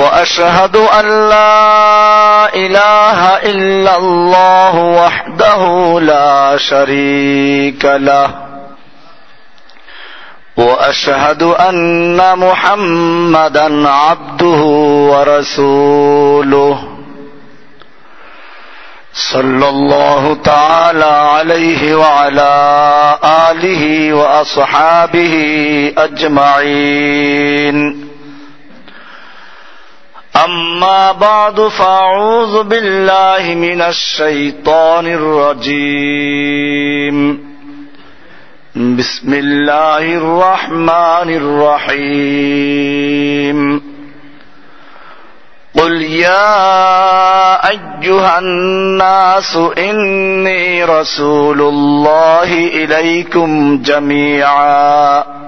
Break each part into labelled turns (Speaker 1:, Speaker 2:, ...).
Speaker 1: وأشهد أن لا إله إلا الله وحده لا شريك له. وأشهد أن محمدا عبده ورسوله. صلى الله تعالى عليه وعلى آله وأصحابه أجمعين. أما بعد فأعوذ بالله من الشيطان الرجيم بسم الله الرحمن الرحيم قل يا أيها الناس إني رسول الله إليكم جميعاً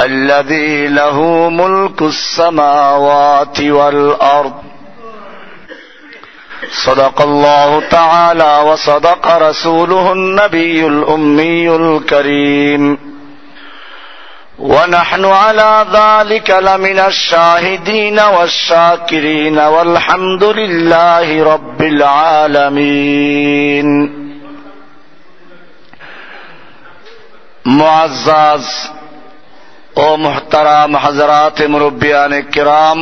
Speaker 1: الذي له ملك السماوات والأرض. صدق الله تعالى وصدق رسوله النبي الأمي الكريم. ونحن على ذلك لمن الشاهدين والشاكرين والحمد لله رب العالمين. معزز ও মোহতারাম হাজরাত মুরব্বিয়ান কিরাম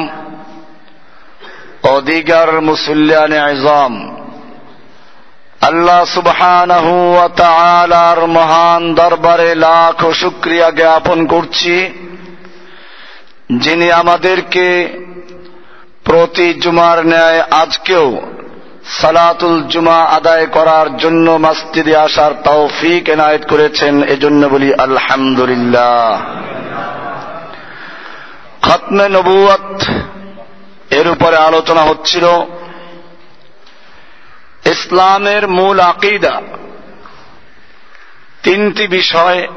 Speaker 1: ও দিগার মুসল্লিয়ান আজম আল্লাহ সুবহানাহু ওয়া তাআলার মহান দরবারে লাখ শুকরিয়া জ্ঞাপন করছি যিনি আমাদেরকে প্রতি জুমার ন্যায় আজকেও সালাতুল জুমা আদায় করার জন্য মসজিদে আসার তৌফিক এনায়েত করেছেন, এজন্য বলি আলহামদুলিল্লাহ। খতমে নবুয়ত এর উপরে আলোচনা হচ্ছিল ইসলামের মূল আকিদা। তিনটি বিষয়।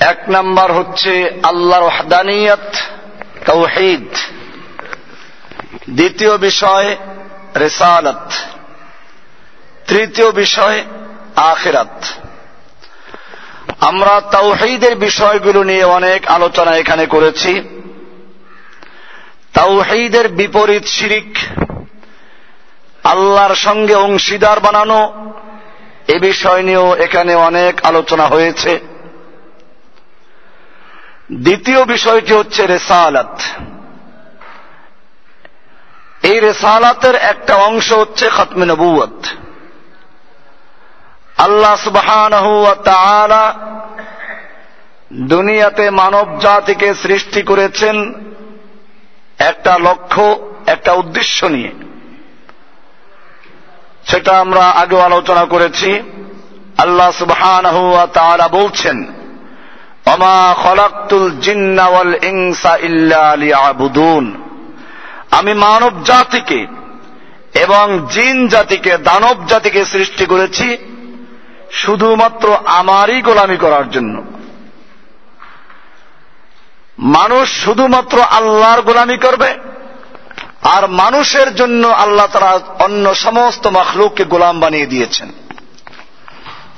Speaker 1: এক নাম্বার হচ্ছে আল্লাহর ওয়াহদানিয়ত, তৌহিদ। দ্বিতীয় বিষয় রেসালত। তৃতীয় বিষয়, আখিরাত। আমরা তাওহিদের বিষয়গুলো নিয়ে অনেক আলোচনা এখানে করেছি। তাওহিদের বিপরীত শিরিক, আল্লাহর সঙ্গে অংশীদার বানানো, এ বিষয় নিয়েও এখানে অনেক আলোচনা হয়েছে। দ্বিতীয় বিষয়টি হচ্ছে রেসালাত। এই রেসালাতের একটা অংশ হচ্ছে খতমে নবুয়ত আল্লাহ সুবহান দুনিয়াতে মানব জাতিকে সৃষ্টি করেছেন একটা লক্ষ্য, একটা উদ্দেশ্য নিয়ে। সেটা আমরা আগেও আলোচনা করেছি। আল্লাহ সুবহান বলছেন অমা খলাক্তুল জিন্নাওয়াল ইংসা ইল্লা লিয়াবুদুন। আমি মানব জাতিকে এবং জিন জাতিকে, দানব জাতিকে সৃষ্টি করেছি শুধুমাত্র আমারই গোলামি করার জন্য। মানুষ শুধুমাত্র আল্লাহর গোলামি করবে আর মানুষের জন্য আল্লাহ তারা অন্য সমস্ত মখলুককে গোলাম বানিয়ে দিয়েছেন।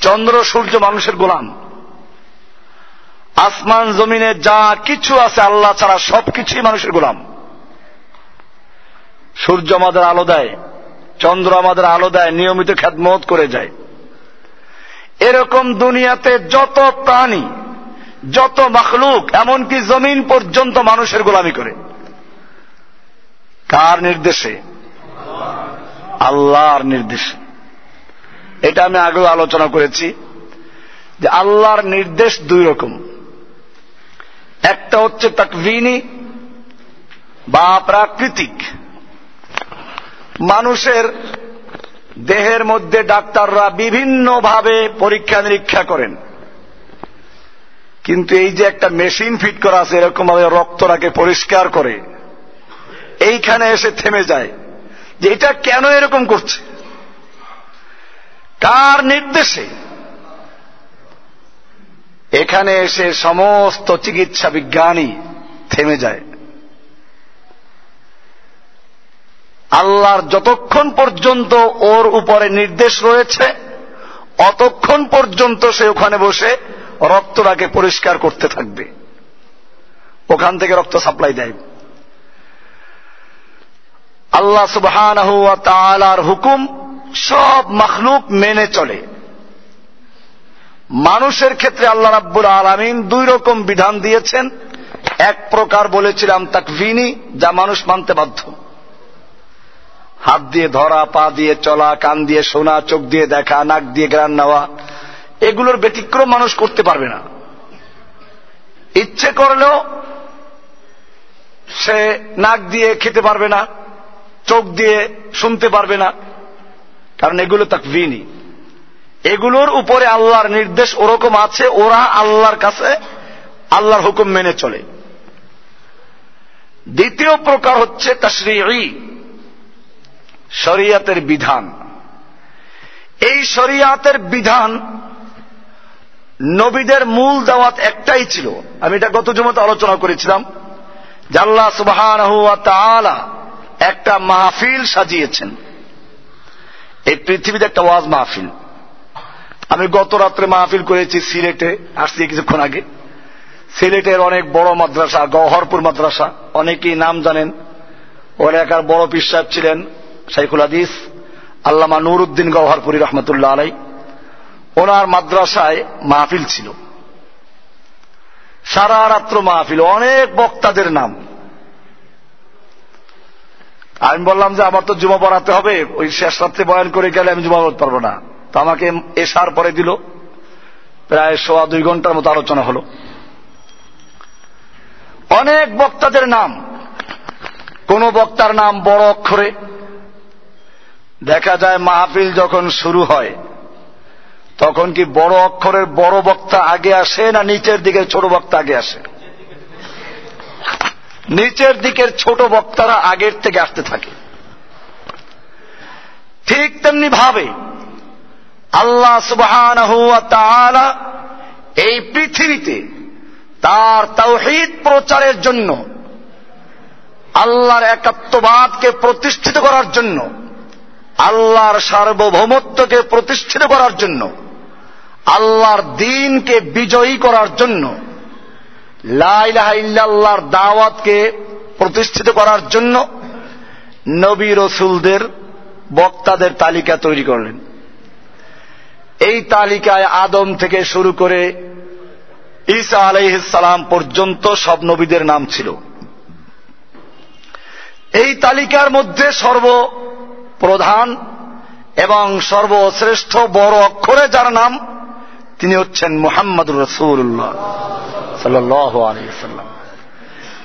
Speaker 1: চন্দ্র, সূর্য মানুষের গোলাম। আসমান, জমিনে যা কিছু আছে আল্লাহ ছাড়া সবকিছুই মানুষের গোলাম। সূর্য আমাদের আলো দেয়, চন্দ্র আমাদের আলো দেয়, নিয়মিত খ্যাতমত করে যায়। এরকম দুনিয়াতে যত প্রাণী, যত মখলুক, এমনকি জমিন পর্যন্ত মানুষের গোলামি করে। কার নির্দেশে? আল্লাহর নির্দেশে। এটা আমি আগেও আলোচনা করেছি যে আল্লাহর নির্দেশ দুই রকম। একটা হচ্ছে তাকভিনী বা প্রাকৃতিক। মানুষের দেহের মধ্যে ডাক্তাররা বিভিন্নভাবে পরীক্ষা নিরীক্ষা করেন। কিন্তু এই যে একটা মেশিন ফিট করা আছে এরকম ভাবে রক্তটাকে পরিষ্কার করে, এইখানে এসে থেমে যায় যে এটা কেন এরকম করছে? কার নির্দেশে? এখানে এসে সমস্ত চিকিৎসা বিজ্ঞানী থেমে যায়। আল্লাহর যতক্ষণ পর্যন্ত ওর উপরে নির্দেশ রয়েছে, অতক্ষণ পর্যন্ত সে ওখানে বসে রক্তটাকে পরিষ্কার করতে থাকবে। ওখান থেকে রক্ত সাপ্লাই দেয়। আল্লাহ সুবহান হুকুম সব মখলুক মেনে চলে। মানুষের ক্ষেত্রে আল্লাহ রাব্বুল আলমিন দুই রকম বিধান দিয়েছেন। এক প্রকার বলেছিলাম তাকভিনি, যা মানুষ মানতে বাধ্য। হাত দিয়ে ধরা, পা দিয়ে চলা, কান দিয়ে শোনা, চোখ দিয়ে দেখা, নাক দিয়ে গ্রান নেওয়া, এগুলোর ব্যতিক্রম মানুষ করতে পারবে না। ইচ্ছে করলেও সে নাক দিয়ে খেতে পারবে না, চোখ দিয়ে শুনতে পারবে না, কারণ এগুলো তাকভিনি। এগুলোর উপরে আল্লাহর নির্দেশ ওরকম আছে, ওরা আল্লাহর কাছে আল্লাহর হুকুম মেনে চলে। দ্বিতীয় প্রকার হচ্ছে তশরি শরিয়াতের বিধান। এই শরিয়াতের বিধান নবীদের মূল দাওয়াত একটাই ছিল। আমি এটা গত জমতে আলোচনা করেছিলাম যে আল্লাহ সুবাহ একটা মাহফিল সাজিয়েছেন। এই পৃথিবীতে একটা ওয়াজ মাহফিল। আমি গত রাত্রে মাহফিল করেছি সিলেটে, আসছি কিছুক্ষণ আগে। সিলেটের অনেক বড় মাদ্রাসা, গহরপুর মাদ্রাসা, অনেকেই নাম জানেন। ও এলাকার বড় পিসাব ছিলেন শাইখুল হাদিস, আল্লামা নুরুদ্দিন গহরপুরি রহমতুল্লাহ আলাই ওনার মাদ্রাসায় মাহফিল ছিল। সারা রাত্র মাহফিল, অনেক বক্তাদের নাম। আমি বললাম যে, আমার তো জুমা পড়াতে হবে, ওই শেষ রাত্রে বয়ান করে গেলে আমি জুমা পড়তে পারব না। তো আমাকে এসার পরে দিল। প্রায় সোয়া দুই ঘণ্টার মতো আলোচনা হলো। অনেক বক্তাদের নাম। কোন বক্তার নাম বড় অক্ষরে। দেখা যায় মাহফিল যখন শুরু হয়, তখন কি বড় অক্ষরের বড় বক্তা আগে আসে না নিচের দিকের ছোট বক্তা আগে আসে? নিচের দিকের ছোট বক্তারা আগের থেকে আসতে থাকে। ঠিক তেমনি ভাবে আল্লাহ সুবহান এই পৃথিবীতে তার তৌহিদ প্রচারের জন্য, আল্লাহর একাত্মবাদকে প্রতিষ্ঠিত করার জন্য আল্লাহর সার্বভৌমত্বকে প্রতিষ্ঠিত করার জন্য, আল্লাহর দিনকে বিজয়ী করার জন্য লাইলাহাইল্লাহর দাওয়াতকে প্রতিষ্ঠিত করার জন্য নবী রসুলদের, বক্তাদের তালিকা তৈরি করলেন। এই তালিকায় আদম থেকে শুরু করে ঈসা আলাইসালাম পর্যন্ত সব নবীদের নাম ছিল। এই তালিকার মধ্যে সর্বপ্রধান এবং সর্বশ্রেষ্ঠ বড় অক্ষরে যার নাম, তিনি হচ্ছেন মোহাম্মদ রসুল্লাহ সাল্লাম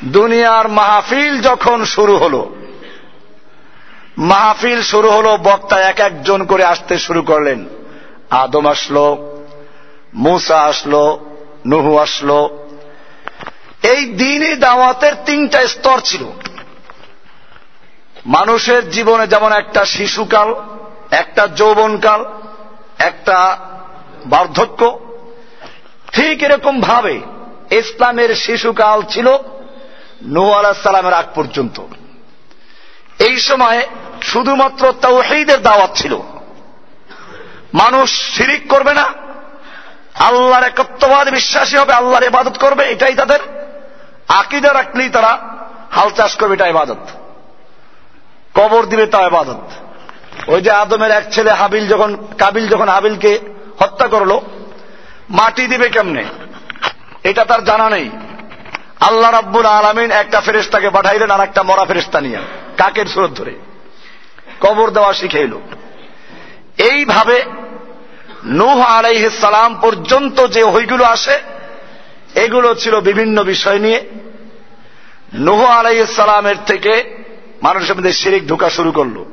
Speaker 1: দুনিয়ার মাহফিল যখন শুরু হল, মাহফিল শুরু হলো, বক্তা এক একজন করে আসতে শুরু করলেন। আদম আসলো, মুসা আসলো, নুহু আসলো। এই দিনই দাওয়াতের তিনটা স্তর ছিল। মানুষের জীবনে যেমন একটা শিশুকাল, একটা যৌবনকাল, একটা বার্ধক্য, ঠিক এরকম ভাবে ইসলামের শিশুকাল ছিল নূ সালামের আগ পর্যন্ত। এই সময়ে শুধুমাত্র তাওহীদের দাওয়াত ছিল। মানুষ শিরিক করবে না, আল্লাহর একত্ববাদ বিশ্বাসী হবে, আল্লাহর ইবাদত করবে, এটাই তাদের আকিদা রাখলেই তারা হাল চাষ করবে এটা ইবাদত। কবর দিবে তা ইবাদত। ওই যে আদমের এক ছেলে হাবিল যখন, কাবিল যখন হাবিলকে হত্যা করল, মাটি দিবে কেমনে? এটা তার জানা নেই। আল্লাহ রাব্বুল আলমিন একটা ফেরেস্তাকে পাঠাইলেন আর একটা মরা ফেরেস্তা নিয়ে। কাকের সুরত ধরে? কবর দেওয়া শিখেইল। এইভাবে নূহ সালাম পর্যন্ত যে হইগুলো আসে, এগুলো ছিল বিভিন্ন বিষয় নিয়ে। নুহ আলাইসালামের থেকে মানুষের মধ্যে শিরিক ঢোকা শুরু করল।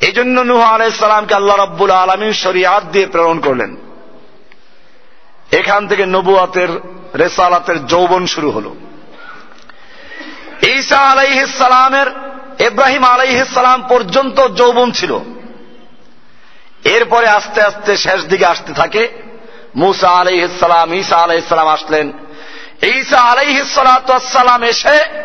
Speaker 1: এই জন্য নুহ আলাইসালামকে আল্লাহ রব্বুল আলমী শরিয়াত দিয়ে প্রেরণ করলেন। এখান থেকে নবুয়াতের, রেসালাতের যৌবন শুরু হল। ঈসা আলাইহিসালামের ইব্রাহিম আলাইহিসালাম পর্যন্ত যৌবন ছিল। এরপরে আস্তে আস্তে শেষ দিকে আসতে থাকে। মুসা আলাইহিসালাম ঈসা আলাইহিসালাম আসলেন। ঈসা আলাইহিসালাম এসে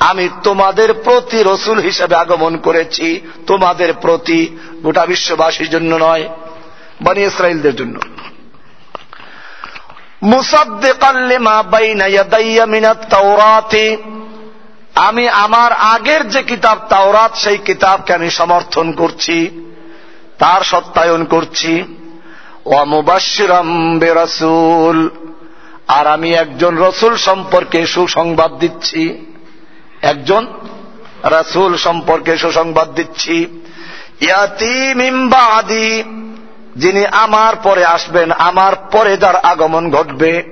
Speaker 1: আমি তোমাদের প্রতি রসুল হিসেবে আগমন করেছি, তোমাদের প্রতি গোটা বিশ্ববাসীর জন্য নয়, বানি ইসরায়েলদের জন্য। আমি আমার আগের যে কিতাব তাওরাত, সেই কিতাবকে আমি সমর্থন করছি, তার সত্যায়ন করছি। আর আমি একজন রসুল সম্পর্কে সুসংবাদ দিচ্ছি। একজন রাসুল সম্পর্কে সুসংবাদ দিচ্ছি। আদি যিনি আমার পরে আসবেন, আমার পরে যার আগমন ঘটবে,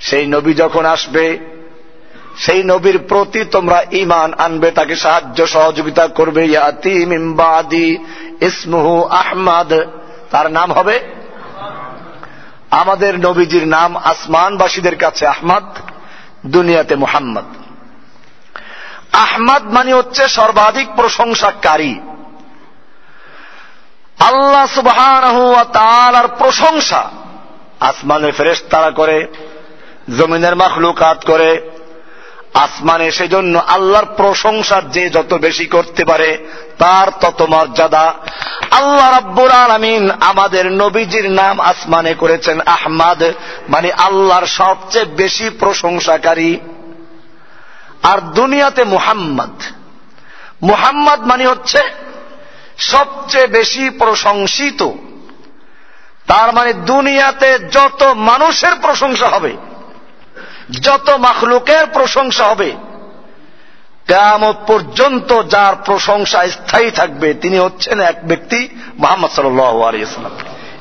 Speaker 1: সেই নবী যখন আসবে, সেই নবীর প্রতি তোমরা ইমান আনবে, তাকে সাহায্য সহযোগিতা করবে। ইয়াতি মিম্বাদি ইসমুহু আহমাদ, তার নাম হবে? আমাদের নবীজির নাম আসমানবাসীদের কাছে আহমদ, দুনিয়াতে মুহাম্মদ। আহমদ মানে হচ্ছে সর্বাধিক প্রশংসাকারী। আল্লাহ সুবাহ তার প্রশংসা, আসমানের ফেরেস তারা করে, জমিনের মাখলুকাত করে, আসমানে সেজন্য আল্লাহর প্রশংসা যে যত বেশি করতে পারে, তার তত মর্যাদা। আল্লাহ রাব্বুর আলমিন আমাদের নবীজির নাম আসমানে করেছেন আহমাদ মানে আল্লাহর সবচেয়ে বেশি প্রশংসাকারী। আর দুনিয়াতে মুহাম্মদ। মুহাম্মদ মানে হচ্ছে সবচেয়ে বেশি প্রশংসিত। তার মানে দুনিয়াতে যত মানুষের প্রশংসা হবে, যত মাখলুকের প্রশংসা হবে কেমন পর্যন্ত যার প্রশংসা স্থায়ী থাকবে তিনি হচ্ছেন এক ব্যক্তি মোহাম্মদ সাল্লাম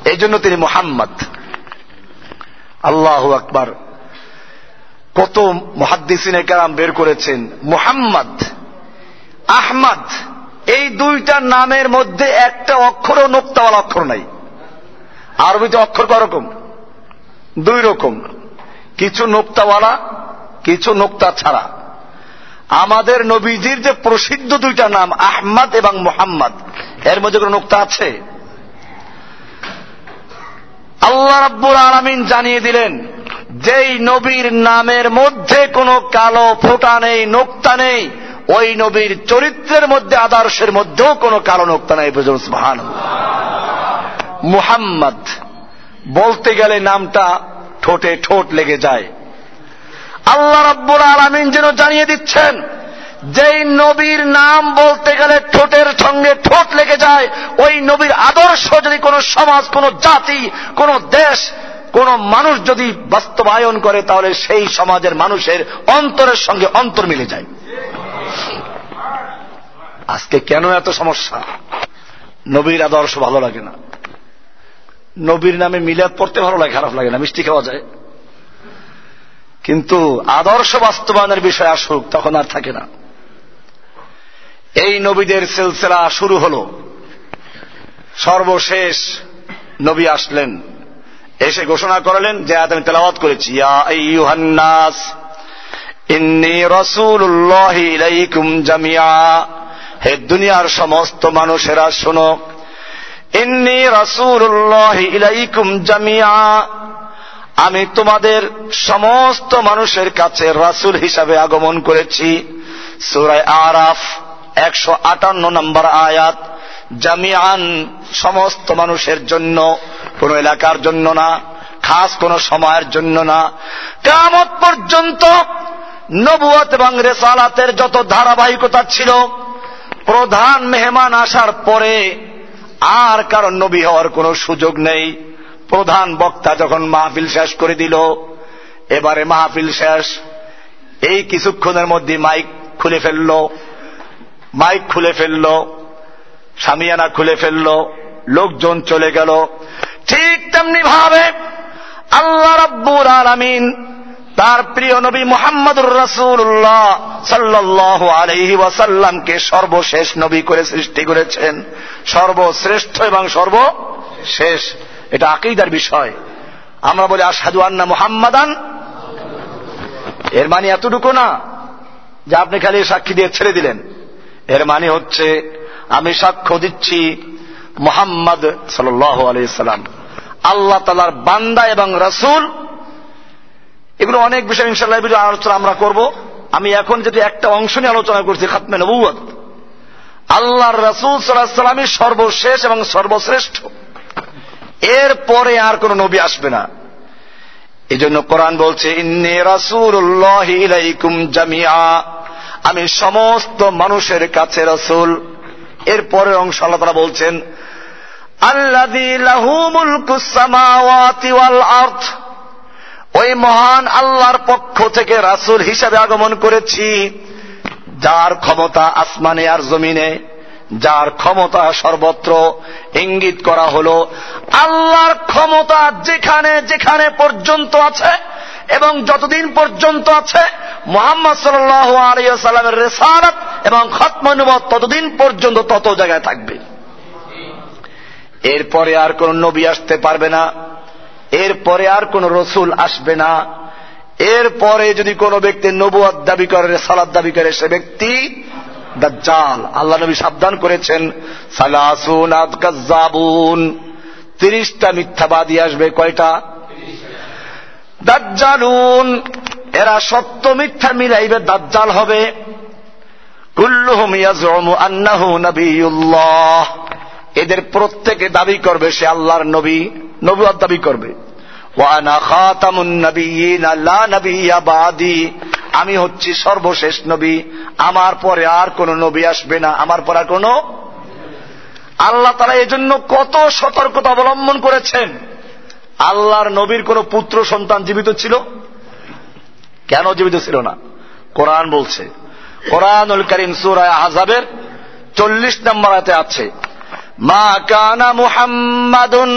Speaker 1: এই জন্য তিনি মোহাম্মদ। আল্লাহ আকবার। কত মহাদ্দিসিনে কারাম বের করেছেন? মোহাম্মদ, আহমদ, এই দুইটা নামের মধ্যে একটা অক্ষর ও নোক্তাওয়ালা অক্ষর নাই। আরবিতে অক্ষর করকম দুই রকম। কিছু নোক্তাওয়ালা, কিছু নোক্তা ছাড়া। আমাদের নবীজির যে প্রসিদ্ধ দুইটা নাম, আহমদ এবং মোহাম্মদ, এর মধ্যে কোন নোক্তা আছে? আল্লাহ রাব্বুল আলমিন জানিয়ে দিলেন যেই নবীর নামের মধ্যে কোনো কালো ফোটা নেই, নোক্তা নেই, ওই নবীর চরিত্রের মধ্যে, আদর্শের মধ্যেও কোনো কালো নোক্তা নেই ভান মুহাম্মদ বলতে গেলে নামটা ঠোঁটে ঠোঁট লেগে যায়। আল্লাহ রব্বুল আলমিন যেন জানিয়ে দিচ্ছেন, যেই নবীর নাম বলতে গেলে ঠোঁটের সঙ্গে ঠোঁট লেগে যায়, ওই নবীর আদর্শ যদি কোনো সমাজ, কোনো জাতি, কোনো দেশ কোন মানুষ যদি বাস্তবায়ন করে, তাহলে সেই সমাজের মানুষের অন্তরের সঙ্গে অন্তর মিলে যায়। আজকে কেন এত সমস্যা? নবীর আদর্শ ভালো লাগে না। নবীর নামে মিলাদ পড়তে ভালো লাগে, খারাপ লাগে না, মিষ্টি খাওয়া যায়। কিন্তু আদর্শ বাস্তবায়নের বিষয় আসুক, তখন আর থাকে না। এই নবীদের সিলসিলা শুরু হল। সর্বশেষ নবী আসলেন। এসে ঘোষণা করলেন যে আমি তেলাওয়াত করেছি। ইন্নি রসুল্লাহ ইলাইকুম জামিয়া হে দুনিয়ার সমস্ত মানুষেরা শোনো। ইন্নি রসুল্লাহ ইলাইকুম জামিয়া আমি তোমাদের সমস্ত মানুষের কাছে রাসুল হিসাবে আগমন করেছি। সুরায় আরাফ, একশো আটান্ন নম্বর আয়াত জামিয়ান সমস্ত মানুষের জন্য কোন এলাকার জন্য না, খাস কোন সময়ের জন্য না। কামত পর্যন্ত নবুয়াত এবং রেসালাতের যত ধারাবাহিকতা ছিল, প্রধান মেহমান আসার পরে আর কারণ নবী হওয়ার কোনো সুযোগ নেই। প্রধান বক্তা যখন মাহফিল শেষ করে দিল, এবারে মাহফিল শেষ। এই কিছুক্ষণের মধ্যে মাইক খুলে ফেলল, মাইক খুলে ফেলল, সামিয়ানা খুলে ফেলল, লোকজন চলে গেল। ঠিক তেমনি ভাবে আল্লাহ রব্বুর আলমিন তার প্রিয় নবী মোহাম্মদুর রসুল্লাহ সাল্লাহ আলহি ওয়াসাল্লামকে সর্বশেষ নবী করে সৃষ্টি করেছেন। সর্বশ্রেষ্ঠ এবং সর্বশেষ। এটা আকিদার বিষয়। আমরা বলি আসাদু আন্না মোহাম্মদান। এর মানে এতটুকু না যে আপনি খালি সাক্ষী দিয়ে ছেড়ে দিলেন। এর মানে হচ্ছে, আমি সাক্ষ্য দিচ্ছি মোহাম্মদ সাল আলাইসাল্লাম আল্লাহ তালার বান্দা এবং রসুল। এগুলো অনেক বিষয় ইনশাল্লাহ আলোচনা আমরা করব। আমি এখন যেটি একটা অংশ নিয়ে আলোচনা করছি, খাতমে নবুয় আল্লাহর রসুল সাল্লাহ সাল্লামই সর্বশেষ এবং সর্বশ্রেষ্ঠ। এর পরে আর কোন নবী আসবে না। এই জন্য কোরআন বলছে, ইন্নি রাসুল্লাহ আমি সমস্ত মানুষের কাছে রসুল। এর পরের অংশ আল্লাহ তারা বলছেন ওই মহান আল্লাহর পক্ষ থেকে রাসুল হিসাবে আগমন করেছি, যার ক্ষমতা আসমানে আর জমিনে, যার ক্ষমতা সর্বত্র ইঙ্গিত করা হল আল্লাহর ক্ষমতা যেখানে যেখানে পর্যন্ত আছে এবং যতদিন পর্যন্ত আছে, মোহাম্মদ সাল্লাহ আলিয়াল্লামের রেসারত এবং খতমনুবত ততদিন পর্যন্ত তত জায়গায় থাকবে। এরপরে আর কোন নবী আসতে পারবে না, এরপরে আর কোন রসুল আসবে না, এরপরে যদি কোনো ব্যক্তি নবুয়াদ দাবি করে, সালাদ দাবি করে, সে ব্যক্তি দাজ্জাল। আল্লাহ নবী সাবধান করেছেন, সালাসুন আদকাজাবুন তিরিশটা মিথ্যাবাদী আসবে, কয়টা? দাজ্জালুন। এরা সত্য মিথ্যা মিলাইবে, দাজ্জাল হবে। কুল্লুহুম ইয়াজউমু আন্নাহু নবিয়ুল্লাহ। এদের প্রত্যেকে দাবি করবে সে আল্লাহর নবী, নবুয়াদ দাবি করবে। আমি হচ্ছি সর্বশেষ নবী, আমার পরে আর কোন নবী আসবে না, আমার পর আর কোন আল্লাহ তারা এজন্য কত সতর্কতা অবলম্বন করেছেন। আল্লাহর নবীর কোন পুত্র সন্তান জীবিত ছিল? কেন জীবিত ছিল না? কোরআন বলছে, কোরআনুল করিম সুরায় আজাবের চল্লিশ নম্বর আছে মা কানা মুহাম্মাদুন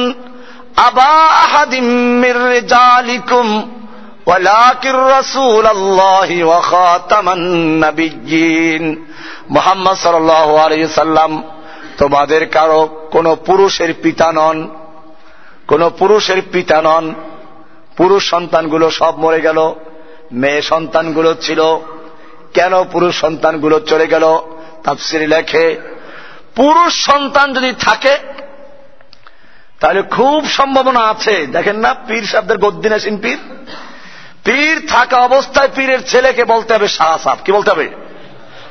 Speaker 1: আবা আহাদিম মির রিজালিকুম ولكن رسول الله وخاتم النبيين মোহাম্মদ সাল্লাহ আলী সাল্লাম তোমাদের কারো কোন পুরুষের পিতা নন কোন পুরুষের পিতা নন পুরুষ সন্তানগুলো সব মরে গেল মেয়ে সন্তানগুলো ছিল কেন পুরুষ সন্তানগুলো চলে গেল তাফসির লেখে পুরুষ সন্তান যদি থাকে, তাহলে খুব সম্ভাবনা আছে। দেখেন না, পীর সাহেবদের গদ্দিন আসেন পীর। পীর থাকা অবস্থায় পীরের ছেলেকে বলতে হবে শাহ সাহেব। কি বলতে হবে?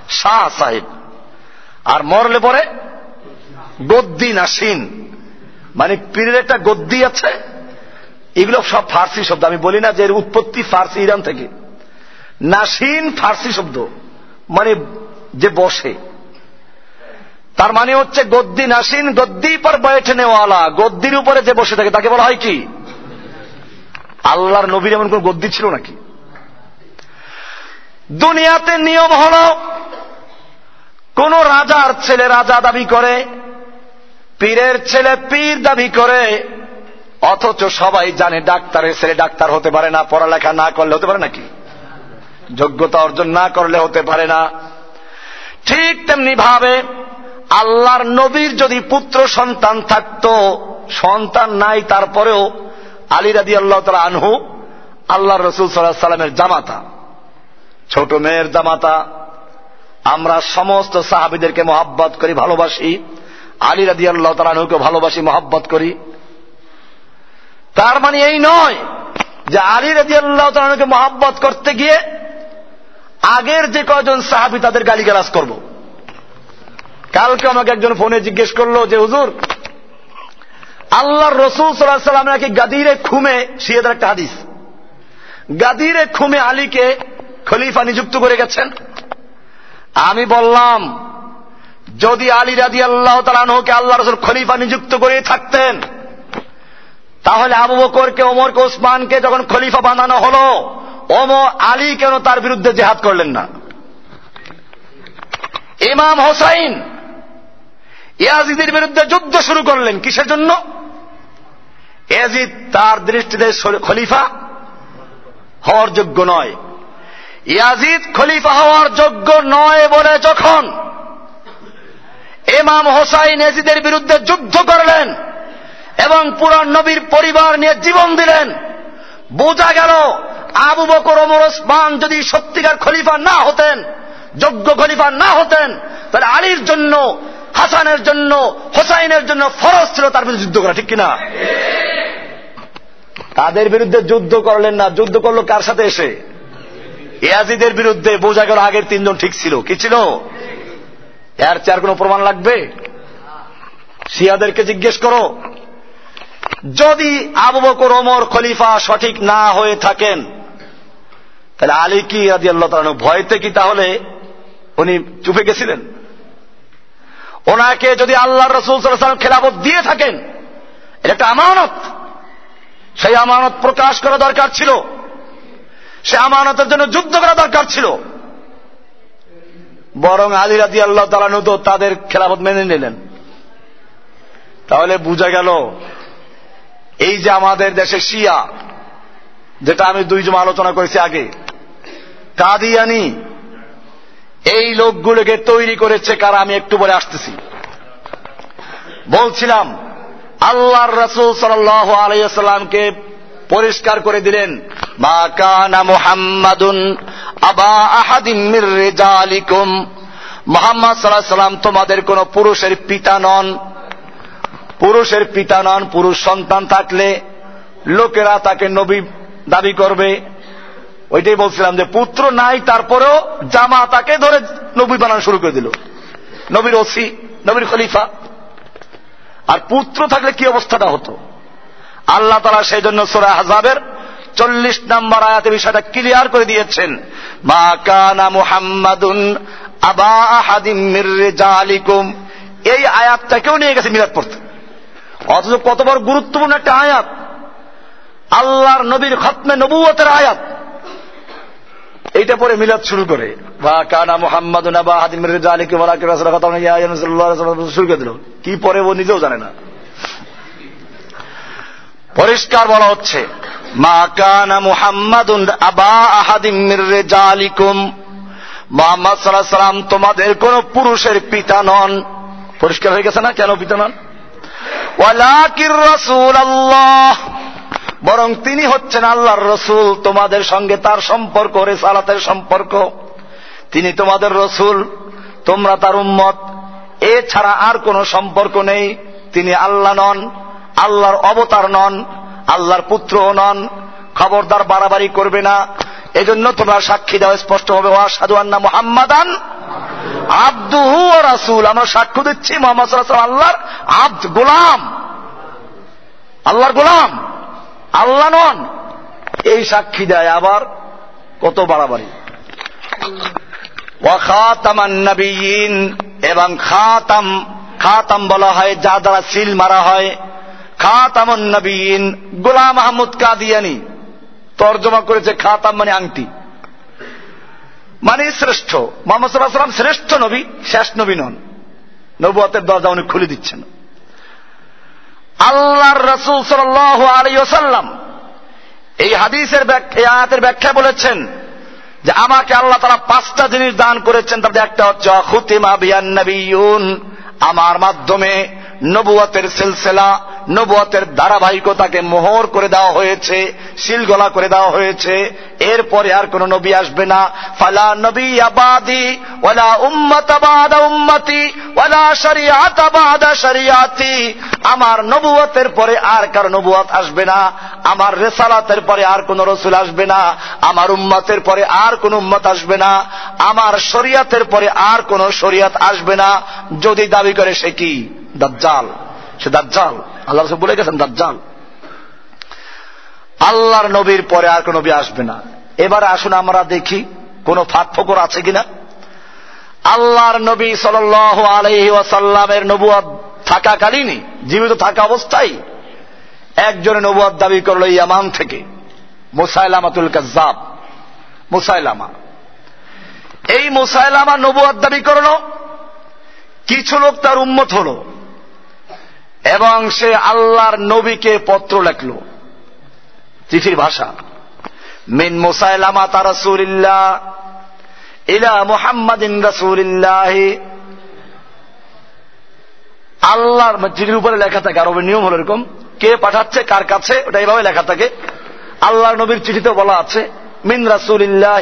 Speaker 1: শাহ সাহেব। আর মরলে পরে গদ্দি নাসিন মানে পীরের একটা গদ্দি আছে। এগুলো সব ফার্সি শব্দ। আমি বলি না যে এর উৎপত্তি ফার্সি, ইরান থেকে। নাসিন ফার্সি শব্দ। মানে যে বসে। তার মানে হচ্ছে গদ্দি নাসিন, গদ্দি পর বয়েঠে নেওয়ালা। গদ্দির উপরে যে বসে থাকে, তাকে বলা হয় কি? আল্লাহর নবীর এমন কোন গদ্দি ছিল নাকি? দুনিয়াতে নিয়ম হল, কোন রাজার ছেলে রাজা দাবি করে, পীরের ছেলে পীর দাবি করে, অথচ সবাই জানে ডাক্তারের ছেলে ডাক্তার হতে পারে না, পড়ালেখা না করলে হতে পারে নাকি? যোগ্যতা অর্জন না করলে হতে পারে না। ঠিক তেমনি ভাবে আল্লাহর নবীর যদি পুত্র সন্তান থাকত, সন্তান নাই, তারপরেও আলী রাদি আল্লাহ তালা আনহু আল্লাহ রসুল সাল্লাহ সাল্লামের জামাতা। ছোট মেয়ের জামাতা। আমরা সমস্ত সাহাবিদেরকে মহাব্বত করি, ভালোবাসি। আলী রাদি আল্লাহ তালা আনহুকে ভালোবাসি, মহাব্বত করি। তার মানে এই নয় যে আলী রাজি আল্লাহ তালাকে মহাব্বত করতে গিয়ে আগের যে কজন সাহাবি তাদের গালিগালাজ করব। কালকে আমাকে একজন ফোনে জিজ্ঞেস করল যে, হুজুর, আল্লাহর রসুল সাল্লাহ সাল্লাম নাকি গাদিরে খুমে? শিয়েদের একটা হাদিস। গাদিরে খুমে আলীকে খলিফা নিযুক্ত করে গেছেন। আমি বললাম, যদি আলী রাজি আল্লাহ তালানহকে আল্লাহ রসুল খলিফা নিযুক্ত করে থাকতেন, তাহলে আবু বকরকে, ওমরকে, ওসমানকে যখন খলিফা বানানো হলো, ওমর আলী কেন তার বিরুদ্ধে জেহাদ করলেন না? ইমাম হোসাইন ইয়াজিদের বিরুদ্ধে যুদ্ধ শুরু করলেন। কিসের জন্য? এজিদ তার দৃষ্টিতে খলিফা হওয়ার যোগ্য নয়। ইয়াজিদ খলিফা হওয়ার যোগ্য নয় বলে যখন এমাম হোসাইন এজিদের বিরুদ্ধে যুদ্ধ করলেন এবং পুরান নবীর পরিবার নিয়ে জীবন দিলেন, বোঝা গেল আবু বকর ওমর ওসমান যদি সত্যিকার খলিফা না হতেন, যোগ্য খলিফা না হতেন, তাহলে আলীর জন্য হাসানের জন্য, হোসাইনের জন্য ফরজ ছিল তার বিরুদ্ধে যুদ্ধ করা, ঠিক কিনা? তাদের বিরুদ্ধে যুদ্ধ করলেন না। যুদ্ধ করল কার সাথে এসে? ইয়াজিদের বিরুদ্ধে বোঝা গেল আগের তিনজন ঠিক ছিল। কি ছিল? এর চার কোন প্রমাণ লাগবে? শিয়াদেরকে জিজ্ঞেস করো। যদি আবু বকর, ওমর, খলিফা সঠিক না হয়ে থাকেন, তাহলে আলী কি রাজি আল্লাহ ভয়তে কি তাহলে উনি চুপে গেছিলেন? ওনাকে যদি আল্লাহ রসুল সাল্লাম খেলাফত দিয়ে থাকেন, এটা একটা আমানত। সেই আমানত প্রকাশ করা দরকার ছিল। সে আমানতের জন্য যুদ্ধ করা দরকার ছিল। বরং আলী রাজি আল্লাহ তালানু তো তাদের খেলাফত মেনে নিলেন। তাহলে বুঝা গেল, এই যে আমাদের দেশে শিয়া, যেটা আমি দুইজন আলোচনা করেছি আগে, কাদিয়ানি এই লোকগুলোকে তৈরি করেছে কারা? আমি একটু বলে আসতেছি। বলছিলাম, আল্লাহর রসুল সাল আলাইসাল্লামকে পরিষ্কার করে দিলেন, মা কানা মুহাম্মাদুন আবা আহাদিম মির রিজালিকুম। মোহাম্মদ সাল্লাহ সাল্লাম তোমাদের কোন পুরুষের পিতা নন। পুরুষের পিতা নন, পুরুষ সন্তান থাকলে লোকেরা তাকে নবী দাবি করবে। ওইটাই বলছিলাম যে পুত্র নাই, তারপরেও জামা তাকে ধরে নবী বানানো শুরু করে দিল। নবীর ওসি, নবীর খলিফা। আর পুত্র থাকলে কি অবস্থাটা হতো? আল্লাহ তালা সেই জন্য সোরা হাজাবের চল্লিশ নম্বর আয়াতে বিষয়টা ক্লিয়ার করে দিয়েছেন। মা কানা মুহাম্মাদুন আবা আহাদিম মির্রেজালিকুম এই আয়াতটাকেও নিয়ে গেছে মিলাদ পড়তে। অথচ কত বড় গুরুত্বপূর্ণ একটা আয়াত। আল্লাহর নবীর খতমে নবুয়তের আয়াত। এইটা পরে মিলাদ শুরু করে। বা কানা মোহাম্মদ শুরু করে দিল। কি পরে ও নিজেও জানে না। পরিষ্কার বলা হচ্ছে, মা কানা মুহাম্মাদ আবা আহাদিম রেজা আলিকুম মোহাম্মদ সাল্লাহ সাল্লাম তোমাদের কোন পুরুষের পিতা নন। পরিষ্কার হয়ে গেছে না? কেন পিতা নন? ওয়ালাকির রসুল আল্লাহ বরং তিনি হচ্ছেন আল্লাহর রসুল, তোমাদের সঙ্গে তার সম্পর্ক, রেসালাতের সম্পর্ক। তিনি তোমাদের রসুল, তোমরা তার উম্মত। এছাড়া আর কোন সম্পর্ক নেই। তিনি আল্লাহ নন, আল্লাহর অবতার নন, আল্লাহর পুত্রও নন। খবরদার বাড়াবাড়ি করবে না। এজন্য তোমরা সাক্ষী দাও স্পষ্ট হবে ওয়াসাদু আন্না মোহাম্মদান আব্দুহু রাসুল। আমরা সাক্ষ্য দিচ্ছি মোহাম্মদ আল্লাহর আব্দ গোলাম। আল্লাহর গোলাম। আল্লাহ নন। এই সাক্ষী দেয় আবার কত বাড়াবাড়ি। নবীন এবং খাতাম খাতাম বলা হয় যা দ্বারা সিল মারা হয়। খাতামন নবীন গোলাম আহমদ কাদিয়ানি। তর্জমা করেছে খাতাম মানে আংটি। মানে শ্রেষ্ঠ। মোহাম্মদ সাল্লাম শ্রেষ্ঠ নবী, শেষ নবী নন। নবুয়াতের দরজা উনি খুলে দিচ্ছেন। আল্লাহর রসুল সাল আলী ওসাল্লাম এই হাদিসের আয়াতের ব্যাখ্যা বলেছেন যে আমাকে আল্লাহ তারা পাঁচটা জিনিস দান করেছেন তাদের একটা হচ্ছে অখুতিমা বিয়ান আমার মাধ্যমে নবুয়াতের সিলসিলা নবুয়াতের ধারাবাহিকতাকে মোহর করে দেওয়া হয়েছে শিলগলা করে দেওয়া হয়েছে। এরপরে আর কোন নবী আসবে না। ফালা নবী আবাদি ওলা উম্মত আবাদা উম্মতি ওলা শরিয়াত আবাদা শরিয়াতি। আমার নবুয়াতের পরে আর কারও নবুয়াত আসবে না। আমার রেসালাতের পরে আর কোন রসুল আসবে না। আমার উম্মতের পরে আর কোন উম্মত আসবে না। আমার শরিয়াতের পরে আর কোন শরিয়াত আসবে না। যদি দাবি করে সে কি? দাজ্জাল। সে দাজ্জাল। আল্লাহ রসুল বলে গেছেন, দাজ্জাল। আল্লাহর নবীর পরে আর কোন নবী আসবে না। এবার আসুন আমরা দেখি কোন ফাঁক ফকর আছে কিনা। আল্লাহর নবী সাল আলহি ওয়াসাল্লামের নবুয়াদ থাকাকালীনই, জীবিত থাকা অবস্থায় একজনে নবুয়াদ দাবি করল ইয়ামান থেকে, মুসাইলামাতুল কাজাব মুসাইলামা। এই মুসাইলামা নবুয়াদ দাবি করল, কিছু লোক তার উন্মত হল। এবং সে আল্লাহর নবীকে পত্র লেখল। চিঠির ভাষা। মিন মুসাইলামা তা রসুলিল্লাহ ইলা মুহাম্মাদিন রসুলিল্লাহ। আল্লাহর চিঠির উপরে লেখা থাকে। আরবের নিয়ম হল এরকম, কে পাঠাচ্ছে, কার কাছে, ওটা এইভাবে লেখা থাকে। আল্লাহর নবীর চিঠিতে বলা আছে, মিন রাসুলিল্লাহ,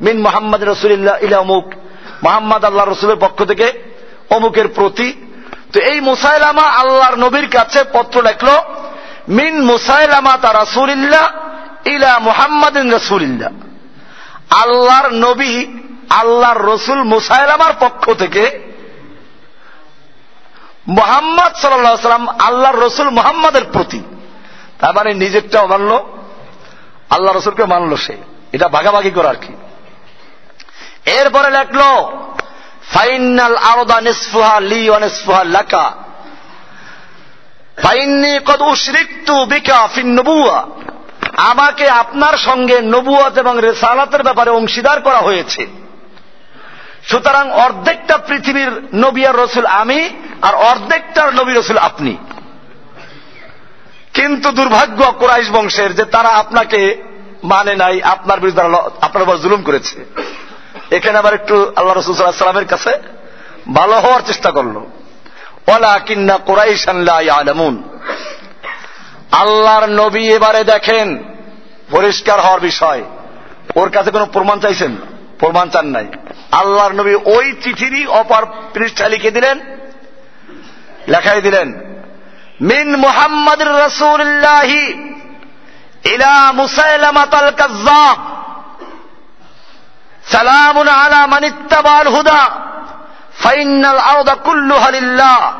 Speaker 1: মিন মোহাম্মদ রসুলিল্লাহ ইলা অমুক। মোহাম্মদ আল্লাহ রসুলের পক্ষ থেকে অমুকের প্রতি তো এই মুসাইলামা আল্লাহর নবীর কাছে পত্র লেখল, মিন মুসাইলামা তা রাসুলিল্লাহ ইলা মুহাম্মাদিন রসুলিল্লাহ। আল্লাহর নবী, আল্লাহর রসুল মুসাইলামার পক্ষ থেকে মোহাম্মদ সাল্লাম আল্লাহর রসুল মোহাম্মদের প্রতি। তার মানে নিজেরটাও মানল আল্লাহ রসুলকে মানল সে। এটা ভাগাভাগি করার কি? এরপরে লেখলো ফাইনাল আরদা নিসফুহা লি অনিসফুহা লাকা। ফাইন্নি কদ উশরিকতু বিকা ফিন আমাকে আপনার সঙ্গে নবুয়াত এবং রেসালাতের ব্যাপারে অংশীদার করা হয়েছে। সুতরাং অর্ধেকটা পৃথিবীর নবী আর রসুল আমি, আর অর্ধেকটার নবী রসুল আপনি। কিন্তু দুর্ভাগ্য কোরাইশ বংশের যে তারা আপনাকে মানে নাই, আপনার বিরুদ্ধে আপনার জুলুম করেছে। এখানে আবার একটু আল্লাহ রসুল কাছে ভালো হওয়ার চেষ্টা করল। আল্লাহর নবী এবারে দেখেন, পরিষ্কার হওয়ার বিষয়। ওর কাছে কোনো প্রমাণ চাইছেন? প্রমাণ চান নাই। আল্লাহর নবী ওই চিঠিরই অপর পৃষ্ঠা লিখে দিলেন, লেখাই দিলেন, মিন মুহাম্মদ রসুল্লাহি ইলা মুসাইলামাতাল কাজ্জাব। সালামুন আলা মান ইত্তাবাল হুদা ফাইনাল আরদা কুল্লুহা লিল্লাহ,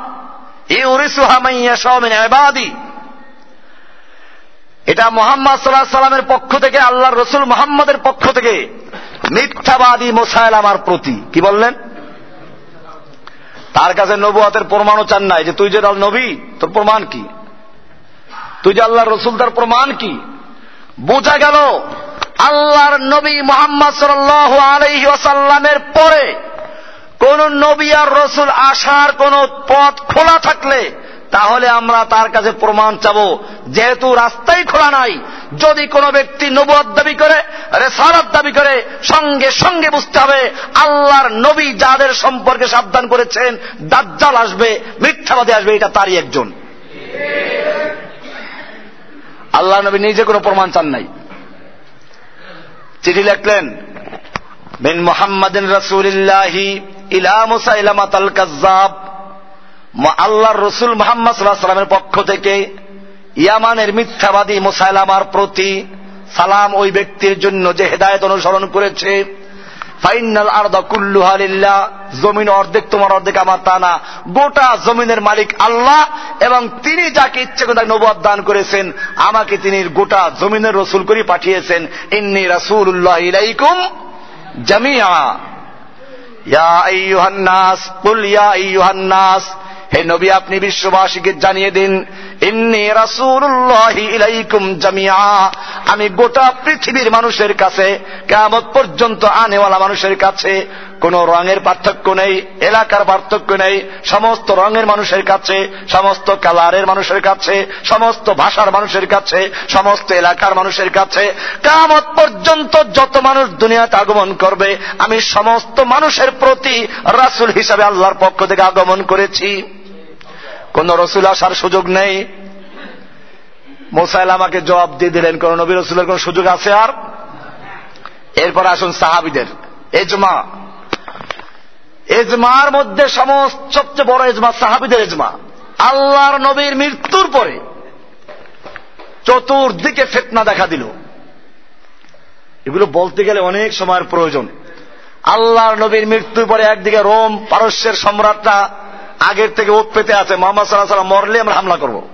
Speaker 1: ইউরিসুহা ইবাদি। এটা মোহাম্মদ সাল্লাহ সাল্লামের পক্ষ থেকে, আল্লাহর রসুল মোহাম্মদের পক্ষ থেকে মিথ্যাবাদী মোসাইলামার প্রতি। কি বললেন? তার কাছে নবুয়াতের প্রমাণও চান নাই যে তুই যে নবী, তোর প্রমাণ কি? তুই যে আল্লাহর রসুল, তার প্রমাণ কি? বোঝা গেল আল্লাহর নবী মোহাম্মদ সাল আলহি ওয়াসাল্লামের পরে কোন নবী আর রসুল আসার কোন পথ খোলা থাকলে তাহলে আমরা তার কাছে প্রমাণ চাব, যেহেতু রাস্তাই খোলা নাই। যদি কোনো ব্যক্তি নবদ দাবি করে রেসারত দাবি করে, সঙ্গে সঙ্গে বুঝতে হবে, আল্লাহর নবী যাদের সম্পর্কে সাবধান করেছেন, দাজ্জাল আসবে, মিথ্যাবাদী আসবে, এটা তারই একজন। আল্লাহ নবী নিজে কোনো প্রমাণ চান নাই। চিঠি লিখলেন বিন মোহাম্মদিন রসুলিল্লাহি ইলা মুসাইলামাত আল কাজ্জাব আল্লাহর রসুল মোহাম্মদ সাল্লাহ সাল্লামের পক্ষ থেকে ইয়ামানের মিথ্যাবাদী মুসাইলামার প্রতি সালাম ওই ব্যক্তির জন্য যে হেদায়ত অনুসরণ করেছে। ফাইনাল আরদা কুল্লুহালিল্লাহ জমিন অর্ধেক তোমার অর্ধেক, আমার তা না। গোটা জমিনের মালিক আল্লাহ, এবং তিনি যাকে ইচ্ছে করে নবাদ দান করেছেন, আমাকে তিনি গোটা জমিনের রসুল করে পাঠিয়েছেন। ইন্নি রাসুল্লাহ ইলাইকুম জামিয়া ইয়া ইউহান্নাস কুল ইয়া আইয়ুহান্নাস হে নবী, আপনি বিশ্ববাসীকে জানিয়ে দিন, ইন্নি রাসূলুল্লাহি ইলাইকুম জামিয়া আমি গোটা পৃথিবীর মানুষের কাছে কেমত পর্যন্ত আনেওয়ালা মানুষের কাছে কোন রঙের পার্থক্য নেই, এলাকার পার্থক্য নেই, সমস্ত রঙের মানুষের কাছে, সমস্ত কালারের মানুষের কাছে, সমস্ত ভাষার মানুষের কাছে, সমস্ত এলাকার মানুষের কাছে। কামত পর্যন্ত যত মানুষ দুনিয়াতে আগমন করবে, আমি সমস্ত মানুষের প্রতি রাসুল হিসাবে আল্লাহর পক্ষ থেকে আগমন করেছি। কোন রসুল আসার সুযোগ নেই। মোসাইল আমাকে জবাব দিয়ে দিলেন, কোন নবী রসুলের কোন সুযোগ আছে আর? এরপর আসুন সাহাবিদের। এজমা। এজমার মধ্যে সমস্ত, সবচেয়ে বড় এজমা সাহাবিদের এজমা। আল্লাহর নবীর মৃত্যুর পরে চতুর্দিকে ফেতনা দেখা দিল। এগুলো বলতে গেলে অনেক সময়ের প্রয়োজন। আল্লাহর নবীর মৃত্যুর পরে একদিকে রোম পারস্যের সম্রাটটা আগের থেকে ওপ পেতে আছে, মোহাম্মদ সাল্লাহ সাল্লাম মরলে আমরা হামলা করব।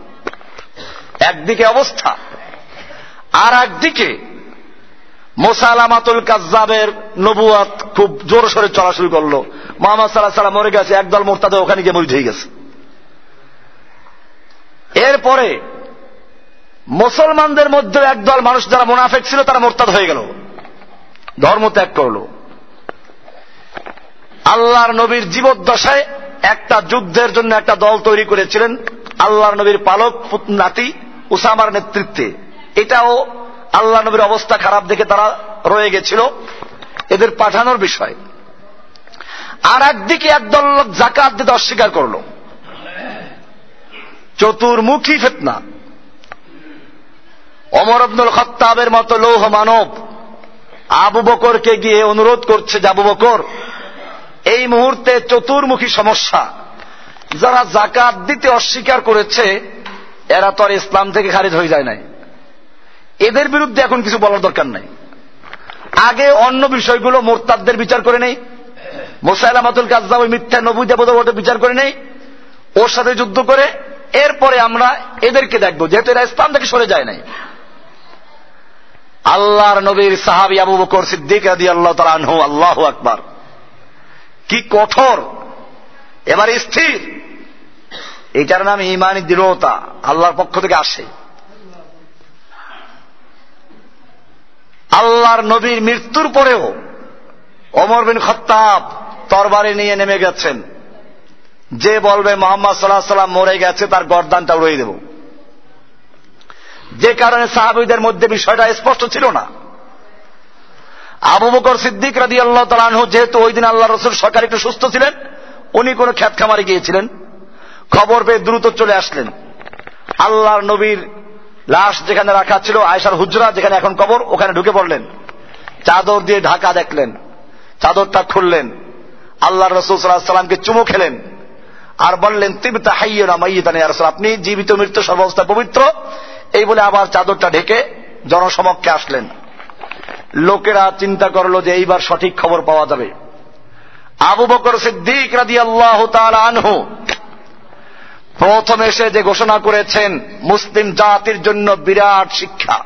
Speaker 1: একদিকে অবস্থা আর একদিকে মোসালামাতুল কাজাবের নবুয়াত খুব জোর সরে চলা শুরু করল। মোহাম্মদ সাল্লাহ সাল্লাম মরে গেছে, একদল মোরতাদে ওখানে গিয়ে মরিত হয়ে গেছে। এরপরে মুসলমানদের মধ্যে একদল মানুষ যারা মোনাফেক ছিল, তারা মোরতাদ হয়ে গেল। ধর্ম ত্যাগ করল। আল্লাহর নবীর জীবদ্দশায় একটা যুদ্ধের জন্য একটা দল তৈরি করেছিলেন আল্লাহর নবীর পালক নাতি, উসামার নেতৃত্বে। এটাও আল্লাহ নবীর অবস্থা খারাপ দেখে তারা রয়ে গেছিল। এদের পাঠানোর বিষয়। আর একদিকে একদল লোক জাকাত দিতে অস্বীকার করল। চতুর্মুখী ফেতনা। অমর আব্দুল খত্তাবের মতো লৌহ মানব আবু বকরকে গিয়ে অনুরোধ করছে যে, আবু বকর এই মুহূর্তে চতুর্মুখী সমস্যা। যারা জাকাত দিতে অস্বীকার করেছে, এরা তো আর ইসলাম থেকে খারিজ হয়ে যায় নাই। এদের বিরুদ্ধে এখন কিছু বলার দরকার নাই। আগে অন্য বিষয়গুলো মোরতাদদের বিচার করে নেই। মোসাইলামাতুল কাজদা ওই মিথ্যা নবী দেবতা বিচার করে নেই। ওর সাথে যুদ্ধ করে, এরপরে আমরা এদেরকে দেখব, যেহেতু এরা ইসলাম থেকে সরে যায় নাই। আল্লাহর নবীর সাহাবি আবু বকর সিদ্দিক আদি আল্লাহ তালু আল্লাহ আকবার। কঠোর, এবার স্থির। এটার নাম ইমানি দৃঢ়তা, আল্লাহর পক্ষ থেকে আসে। আল্লাহর নবীর মৃত্যুর পরেও অমর বিন খত্তাব তরবারি নিয়ে নেমে গেছেন। যে বলবে, মোহাম্মদ সাল্লাহ সাল্লাম মরে গেছে, তার গরদানটা উড়িয়ে দেব। যে কারণে সাহাবিদের মধ্যে বিষয়টা স্পষ্ট ছিল না। আবু বকর সিদ্দিক রাদি আল্লাহ তালানহু যেহেতু ওই দিন আল্লাহ রসুল সরকার একটু সুস্থ ছিলেন, উনি কোন খ্যাত খামারে গিয়েছিলেন। খবর পেয়ে দ্রুত চলে আসলেন। আল্লাহর নবীর লাশ যেখানে রাখা ছিল আয়সার হুজরা যেখানে এখন কবর, ওখানে ঢুকে পড়লেন। চাদর দিয়ে ঢাকা দেখলেন। চাদরটা খুললেন। আল্লাহ রসুল সাল্লাহ সাল্লামকে চুমু খেলেন। আর বললেন, তিবিতা হাইয়ে না মাইয়ে আপনি জীবিত মৃত্যু সর্বাবস্থা পবিত্র। এই বলে আবার চাদরটা ঢেকে জনসমক্ষে আসলেন। লোকেরা চিন্তা করল যে এইবার সঠিক খবর পাওয়া যাবে। আবু বকর সিদ্দিক রাদি আল্লাহ আনহু প্রথম এসে যে ঘোষণা করেছেন, মুসলিম জাতির জন্য বিরাট শিক্ষা।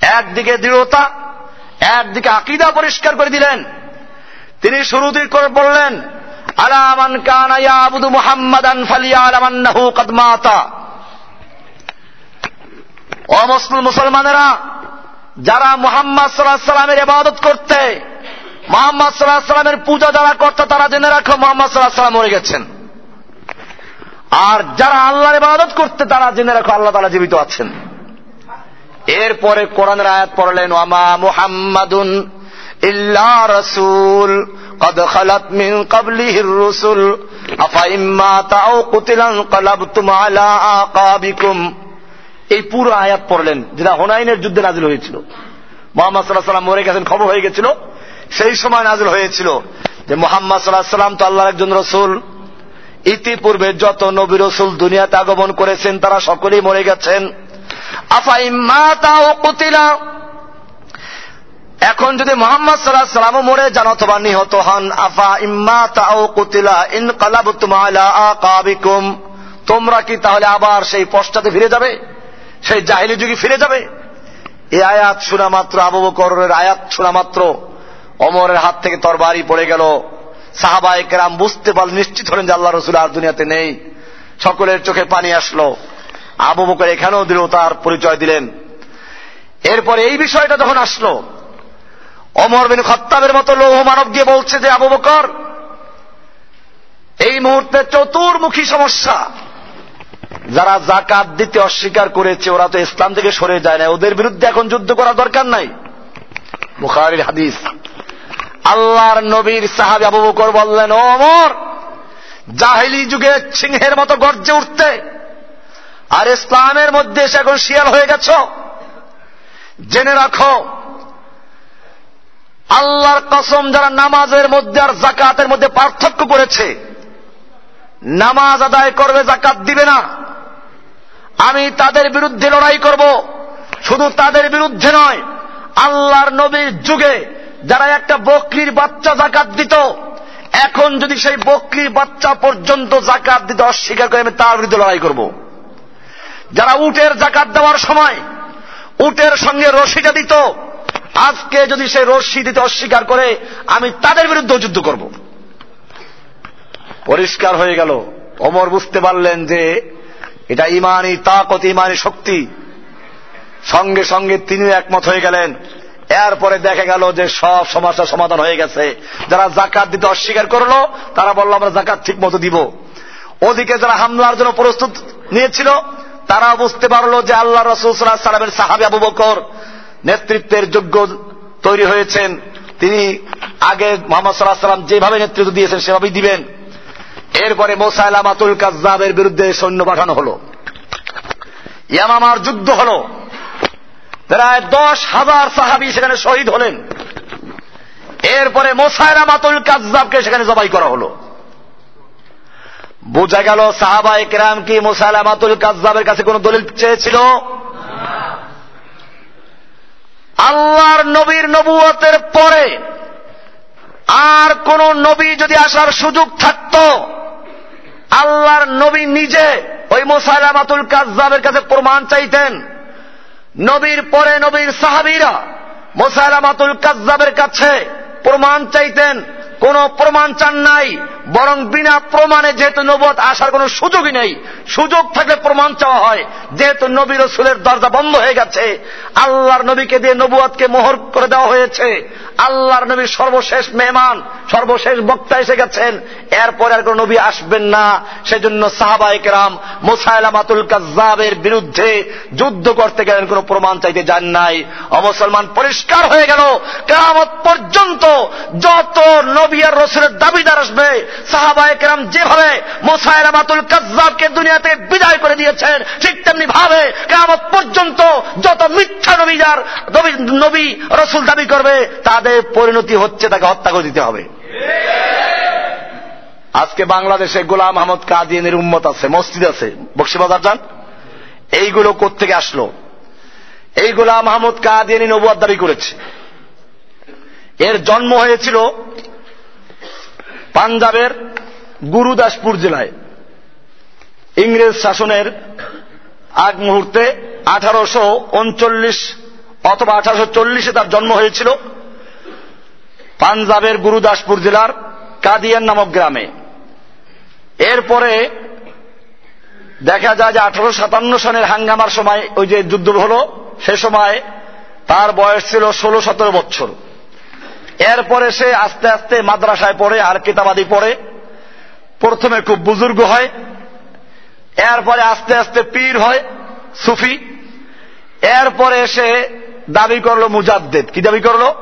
Speaker 1: একদিকে দৃঢ়তা, একদিকে আকিদা পরিষ্কার করে দিলেন। তিনি শুরুতেই করে বললেন আলামান কানায়া আবুদু মুহাম্মাদান ফালিয়া আলামান্নাহু কদমাতা অমুসলিম মুসলমানেরা যারা মোহাম্মদ সাল্লাহ সাল্লামের ইবাদত করতে মোহাম্মদ সাল্লাহ সাল্লামের পূজা যারা করতে তারা জেনে রাখো মোহাম্মদ সাল্লাহ সাল্লাম মরে গেছেন আর যারা আল্লাহর ইবাদত করতে তারা জেনে রাখো আল্লাহ তালা জীবিত আছেন এরপরে কোরআনের আয়াত পড়লেন ওয়ামা মুহাম্মাদুন ইল্লা রসুল قد خلت من قبله الرسل أفإن مات أو قتل انقلبتم على أعقابكم এই পুরো আয়াত পড়লেন, যেটা হোনাইনের যুদ্ধে নাজিল হয়েছিল। মোহাম্মদ সাল্লাহ সাল্লাম মরে গেছেন, খবর হয়ে গেছিল। সেই সময় নাজিল হয়েছিল যে মোহাম্মদ সাল্লাহ সাল্লাম তো আল্লাহর একজন রসুল। ইতিপূর্বে যত নবী রসুল দুনিয়াতে আগমন করেছেন, তারা সকলেই মরে গেছেন। এখন যদি মোহাম্মদ সাল্লাহ সাল্লামও মরে যান অথবা নিহত হন, আফা ইম্মা তাও কুতিলা ইন আকাবিকুম। তোমরা কি তাহলে আবার সেই পশ্চাতে ফিরে যাবে? সেই জাহিলি যুগে ফিরে যাবে। এই আয়াত শোনা মাত্র আবু বকরের আয়াত শোনা মাত্র। অমরের হাত থেকে তরবারি পড়ে গেল। সাহাবায় কেরাম বুঝতে পারল নিশ্চিত হলেন যে আল্লাহ রসুল আর দুনিয়াতে নেই। সকলের চোখে পানি আসলো। আবু বকর এখানেও দিল, তার পরিচয় দিলেন। এরপরে এই বিষয়টা যখন আসলো, অমর বিন খত্তাবের মতো লৌহ মানব গিয়ে বলছে যে, আবু বকর, এই মুহূর্তে চতুর্মুখী সমস্যা। যারা জাকাত দিতে অস্বীকার করেছে, ওরা তো ইসলাম থেকে সরে যায় না ওদের বিরুদ্ধে এখন যুদ্ধ করা দরকার নাই। বুখারির হাদিস। আল্লাহর নবীর সাহাবি আবু বকর বললেন, ও অমর জাহিলি যুগে সিংহের মতো গর্জে উঠতে, আর ইসলামের মধ্যে এসে এখন শিয়াল হয়ে গেছ। জেনে রাখো, আল্লাহর কসম যারা নামাজের মধ্যে আর জাকাতের মধ্যে পার্থক্য করেছে, নামাজ আদায় করবে জাকাত দিবে না। আমি তাদের বিরুদ্ধে লড়াই করব। শুধু তাদের বিরুদ্ধে নয়, আল্লাহর নবীর যুগে যারা একটা বকরির বাচ্চা জাকাত দিত, এখন যদি সেই বকরির বাচ্চা পর্যন্ত জাকাত দিতে অস্বীকার করে আমি তার বিরুদ্ধে লড়াই করব। যারা উটের জাকাত দেওয়ার সময় উটের সঙ্গে রশিটা দিত, আজকে যদি সে রশ্মি দিতে অস্বীকার করে, আমি তাদের বিরুদ্ধে যুদ্ধ করব। পরিষ্কার হয়ে গেল। অমর বুঝতে পারলেন যে এটা ইমানই তাকত ইমানই শক্তি। সঙ্গে সঙ্গে তিনিও একমত হয়ে গেলেন। এরপরে দেখা গেল যে সব সমস্যার সমাধান হয়ে গেছে। যারা জাকাত দিতে অস্বীকার করল, তারা বলল, আমরা জাকাত ঠিক মতো দিব। ওদিকে যারা হামলার জন্য প্রস্তুত নিয়েছিল তারা বুঝতে পারল যে আল্লাহ রসুল্লাহ সালামের সাহাবি আবু বকর নেতৃত্বের যোগ্য তৈরি হয়েছেন। তিনি আগে মোহাম্মদ সাল্লাহ সাল্লাম যেভাবে নেতৃত্ব দিয়েছেন, সেভাবেই দিবেন। এরপরে মোসাইলামাতুল কাজাবের বিরুদ্ধে সৈন্য পাঠানো হল। ইয়ামামার যুদ্ধ হল। প্রায় দশ হাজার সাহাবি সেখানে শহীদ হলেন। এরপরে মোসাইলামাতুল কাজাবকে সেখানে জবাই করা হলো। বোঝা গেল সাহাবা একরাম কি মোসাইলামাতুল কাজাবের কাছে কোন দলিল চেয়েছিল? আল্লাহর নবীর নবুয়তের পরে আর কোন নবী যদি আসার সুযোগ থাকত, আল্লাহর নবী নিজে ওই মোসাইলামাতুল কাজাবের কাছে প্রমাণ চাইতেন। নবীর পরে নবীর সাহাবিরা মোসাইলামাতুল কাজাবের কাছে প্রমাণ চাইতেন। কোন প্রমাণ চান নাই, বরং বিনা প্রমাণে যেহেতু নবত আসার কোন সুযোগই নেই, সুযোগ থাকলে প্রমাণ চাওয়া হয়। যেহেতু নবী রসুলের দরজা বন্ধ হয়ে গেছে, আল্লাহর নবীকে দিয়ে নবুয়াদকে মোহর করে দেওয়া হয়েছে। আল্লাহর নবীর সর্বশেষ মেহমান, সর্বশেষ বক্তা এসে গেছেন। এরপরে আর কোন নবী আসবেন না। সেজন্য সাহাবা একরাম মোসাইলামাতুল কাজাবের বিরুদ্ধে যুদ্ধ করতে গেলেন, কোন প্রমাণ চাইতে যান নাই। অমুসলমান পরিষ্কার হয়ে গেল। কেমত পর্যন্ত যত নবী আর রসুলের দাবিদার আসবে। সাহাবা একরাম যেভাবে মোসাইলামাতুল কাজাবকে দুনিয়াতে বিদায় করে দিয়েছেন, ঠিক তেমনি ভাবে কেমত পর্যন্ত যত মিথ্যা নবীদার নবী রসুল দাবি করবে, তাদের পরিণতি হচ্ছে তাকে হত্যা করে দিতে হবে। আজকে বাংলাদেশে গোলাম আহমদ কাদিয়ানের উম্মত আছে, মসজিদ আছে। বক্সিবাজার যান। এইগুলো কোথেকে আসলো? এই গোলাম আহমদ কাদিয়ানি নবুয়াদ দাবি করেছে। এর জন্ম হয়েছিল পাঞ্জাবের গুরুদাসপুর জেলায়। ইংরেজ শাসনের আগ মুহূর্তে আঠারোশো উনচল্লিশ অথবা আঠারোশো চল্লিশে তার জন্ম হয়েছিল পাঞ্জাবের গুরুদাসপুর জেলার কাদিয়ান নামক গ্রামে। এরপরে দেখা যায় যে আঠারো সাতান্ন সনের হাঙ্গামার সময় ওই যে যুদ্ধ হল, সে সময় তার বয়স ছিল ষোলো সতেরো বছর। এরপরে সে আস্তে আস্তে মাদ্রাসায় পড়ে, আর কিতাবাদি পড়ে। প্রথমে খুব বুজুর্গ হয়, এরপরে আস্তে আস্তে পীর হয়, সুফি। এরপরে সে দাবি করল মুজাদ্দিদ। কি দাবি করল?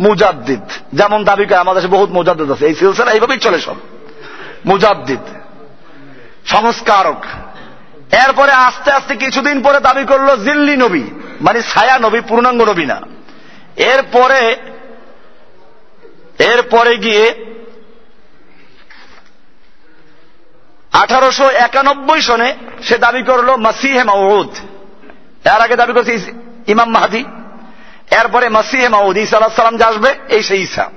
Speaker 1: মুজাদ্দিদ। যেমন দাবি করে, আমাদের দেশে বহুত মুজাদ্দিদ আছে। এই সিলসিলা এইভাবেই চলে সব। মুজাদ্দিদ। সংস্কারক। এরপরে আস্তে আস্তে কিছুদিন পরে দাবি করল জিল্লি নবী। মানে ছায়া নবী, পূর্ণাঙ্গ নবী না। এরপরে এরপরে গিয়ে আঠারোশো একানব্বই সনে সে দাবি করল মাসিহে মাউদ। এর আগে দাবি করছে ইমাম মাহাদি। এরপরে মাসিহে মাউদ ইসা আল্লাহ সালাম যে আসবে, এই সেই ইসা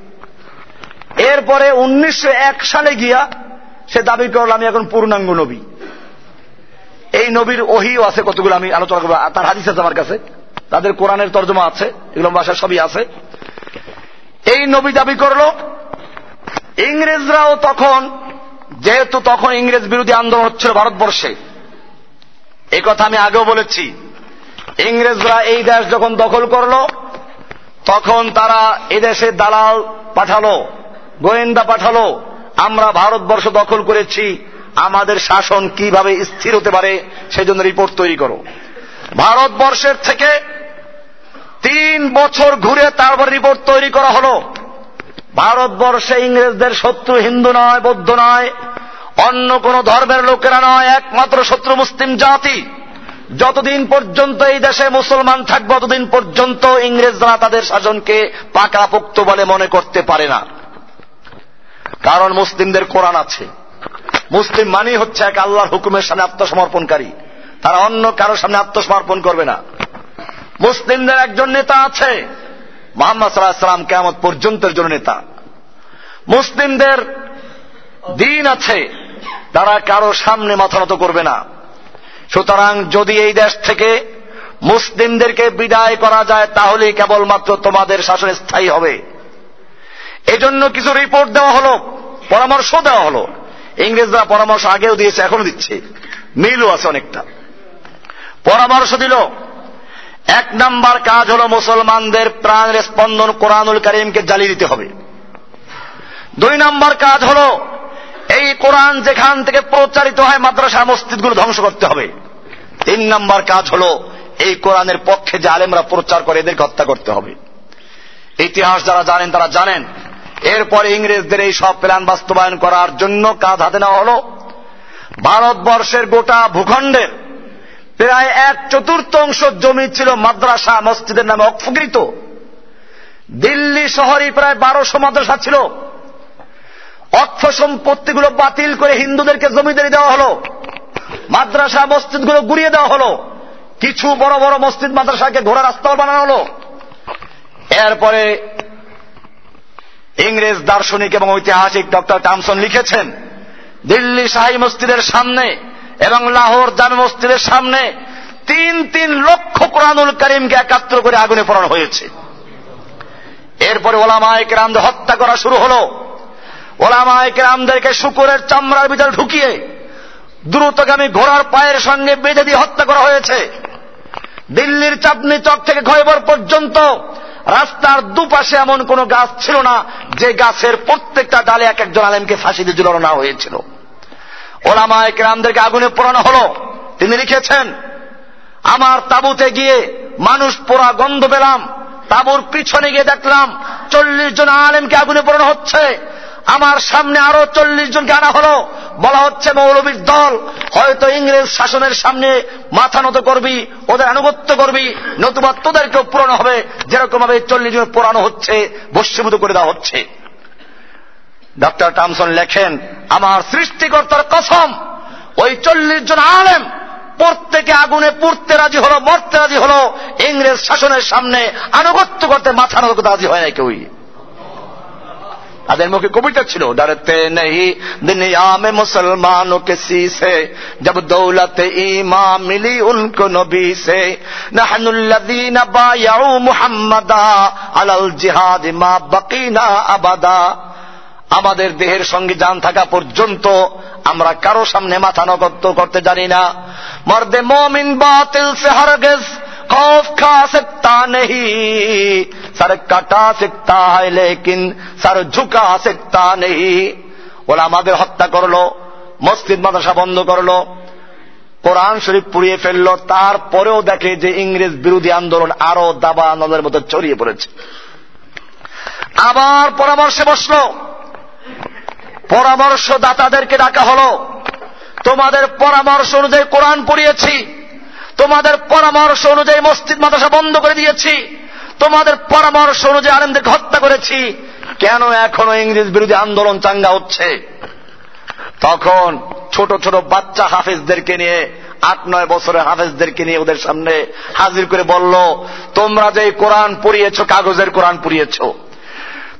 Speaker 1: এরপরে উনিশশো এক সালে গিয়া সে দাবি করল, আমি এখন পূর্ণাঙ্গ নবী। এই নবীর ওহিও আছে কতগুলো, আমি আলোচনা করব। তার হাদিস আছে আমার কাছে। তাদের কোরআনের তর্জমা আছে, এগুলো ভাষা সবই আছে। এই নবী দাবি করল, ইংরেজরাও তখন, যেহেতু তখন ইংরেজ বিরোধী আন্দোলন হচ্ছিল ভারতবর্ষে এই কথা আমি আগেও বলেছি, ইংরেজরা এই দেশ যখন দখল করল, তখন তারা এদেশে দালাল পাঠালো, গোয়েন্দা পাঠালো, আমরা ভারতবর্ষ দখল করেছি, আমাদের শাসন কীভাবে স্থির হতে পারে, সেজন্য রিপোর্ট তৈরি করো। ভারতবর্ষের থেকে তিন বছর ঘুরে তারপর রিপোর্ট তৈরি করা হলো। ভারতবর্ষে ইংরেজদের শত্রু হিন্দু নয়, বৌদ্ধ নয়, অন্য কোন ধর্মের লোকেরা নয়, একমাত্র শত্রু মুসলিম জাতি। যতদিন পর্যন্ত এই দেশে মুসলমান থাকবে, ততদিন পর্যন্ত ইংরেজরা তাদের শাসনকে পাকাপোক্ত বলে মনে করতে পারে না। কারণ মুসলিমদের কোরআন আছে। মুসলিম মানেই হচ্ছে এক আল্লাহর হুকুমের সামনে আত্মসমর্পণকারী। তারা অন্য কারোর সামনে আত্মসমর্পণ করবে না। মুসলিমদের একজন নেতা আছে। মোহাম্মদ সাল্লাহ সাল্লাম কেমন পর্যন্তের জন্য নেতা। মুসলিমদের দিন আছে, তারা কারও সামনে মাথা নত করবে না। সুতরাং যদি এই দেশ থেকে মুসলিমদেরকে বিদায় করা যায়, তাহলেই কেবলমাত্র তোমাদের শাসন স্থায়ী হবে। এজন্য কিছু রিপোর্ট দেওয়া হলো, পরামর্শ দেওয়া হলো। ইংরেজরা পরামর্শ আগেও দিয়েছে, এখনও দিচ্ছে। মিলও আছে অনেকটা। পরামর্শ দিল এক নাম্বার কাজ হল মুসলমানদের প্রাণের স্পন্দন কোরআনুল করিমকে জ্বালিয়ে দিতে হবে। দুই নাম্বার কাজ হল এই কোরআন যেখান থেকে প্রচারিত হয় মাদ্রাসা মসজিদগুলো ধ্বংস করতে হবে। তিন নাম্বার কাজ হল এই কোরআনের পক্ষে যে আলেমরা প্রচার করে এদেরকে হত্যা করতে হবে। ইতিহাস যারা জানেন তারা জানেন, এরপরে ইংরেজদের এই সব প্ল্যান বাস্তবায়ন করার জন্য কাজ হাতে নেওয়া হল। ভারতবর্ষের গোটা ভূখণ্ডের প্রায় এক চতুর্থাংশ জমি ছিল মাদ্রাসা, মসজিদের নামে অপকৃত দিল্লি শহরে প্রায় বারোশো মাদ্রাসা ছিল। অর্থ সম্পত্তিগুলো বাতিল করে হিন্দুদেরকে জমিদারি দেওয়া হলো। মাদ্রাসা, মসজিদগুলো গুড়িয়ে দেওয়া হলো। কিছু বড় বড় মসজিদ মাদ্রাসাকে ঘোড়া রাস্তাও বানানো হলো। এরপরে ইংরেজ দার্শনিক এবং ঐতিহাসিক ডক্টর টামসন লিখেছেন, দিল্লি শাহী মসজিদের সামনে এবং লাহোর জামে মসজিদের সামনে তিন তিন লক্ষ কোরআনুল করিমকে একাত্র করে আগুনে পড়ানো হয়েছে। এরপরে ওলামায় কেরামদের হত্যা করা শুরু হল। ওলামায় কেরামদেরকে শুকুরের চামড়ার ভিতরে ঢুকিয়ে দ্রুতগামী ঘোড়ার পায়ের সঙ্গে বেঁধে দিয়ে হত্যা করা হয়েছে। দিল্লির চাঁদনি চক থেকে খয়বর পর্যন্ত রাস্তার দুপাশে এমন কোন গাছ ছিল না, যে গাছের প্রত্যেকটা ডালে এক একজন আলেমকে ফাঁসিতে ঝুলানো না হয়েছিল। ওলামায় কেরামদেরকে আগুনে পোড়ানো হলো। তিনি লিখেছেন, আমার তাবুতে গিয়ে মানুষ পোড়া গন্ধ পেলাম, তাবুর পিছনে গিয়ে দেখলাম চল্লিশ জন আলেমকে আগুনে পোড়ানো হচ্ছে। আমার সামনে আরও চল্লিশ জনকে আনা হলো। বলা হচ্ছে মৌলবীর দল, হয়তো ইংরেজ শাসনের সামনে মাথা নত করবি, ওদের আনুগত্য করবি, নতুবা তোদেরকেও পুরানো হবে। যেরকম ভাবে চল্লিশ জন পোড়ানো হচ্ছে বস্যভূত করে দেওয়া হচ্ছে। ডক্টর টামসন লেখেন, আমার সৃষ্টিকর্তার কসম, ওই চল্লিশ জন আলেম প্রত্যেকে আগুনে পুড়তে রাজি হলো, মরতে রাজি হলো, ইংরেজ শাসনের সামনে আনুগত্য করতে মাথা নত রাজি হয় না কেউই। তাদের মুখে কবিতা ছিল ডরতে নেই দুনিয়া মে মুসলমানো কিসি সে জব দৌলত ইমা মিলি উনকো নবী সে। নাহনুল্লাদিন বায়াউ মুহাম্মাদা আলাল জিহাদ মা বকিনা আবাদা। আমাদের দেহের সঙ্গে যান থাকা পর্যন্ত আমরা কারো সামনে মাথা নগত্য করতে জানি না মর্দে মমিন বাতিল সে হরগেজ खौफ खा सकता नहीं सर कटा सकता है लेकिन सर झुका सकता नहीं ওরা আমাদের হত্যা করলো মসজিদ মাদ্রাসা বন্ধ করলো কোরআন শরীফ পুড়িয়ে ফেললো তারপরেও দেখে যে ইংরেজ বিরোধী আন্দোলন আরো দাবা আন্দোলনের মতো ছড়িয়ে পড়েছে আবার পরামর্শে বসলো পরামর্শদাতাদেরকে ডাকা হলো। তোমাদের পরামর্শ অনুযায়ী কোরআন পড়িয়েছি। তোমাদের পরামর্শ অনুযায়ী মসজিদ, মাদ্রাসা বন্ধ করে দিয়েছি। তোমাদের পরামর্শ অনুযায়ী আনন্দকে হত্যা করেছি। কেন এখনও ইংরেজ বিরোধী আন্দোলন চাঙ্গা হচ্ছে? তখন ছোট ছোট বাচ্চা হাফেজদেরকে নিয়ে, আট নয় বছরের হাফেজদেরকে নিয়ে ওদের সামনে হাজির করে বলল, তোমরা যে কোরআন পড়িয়েছ, কাগজের কোরআন পড়িয়েছ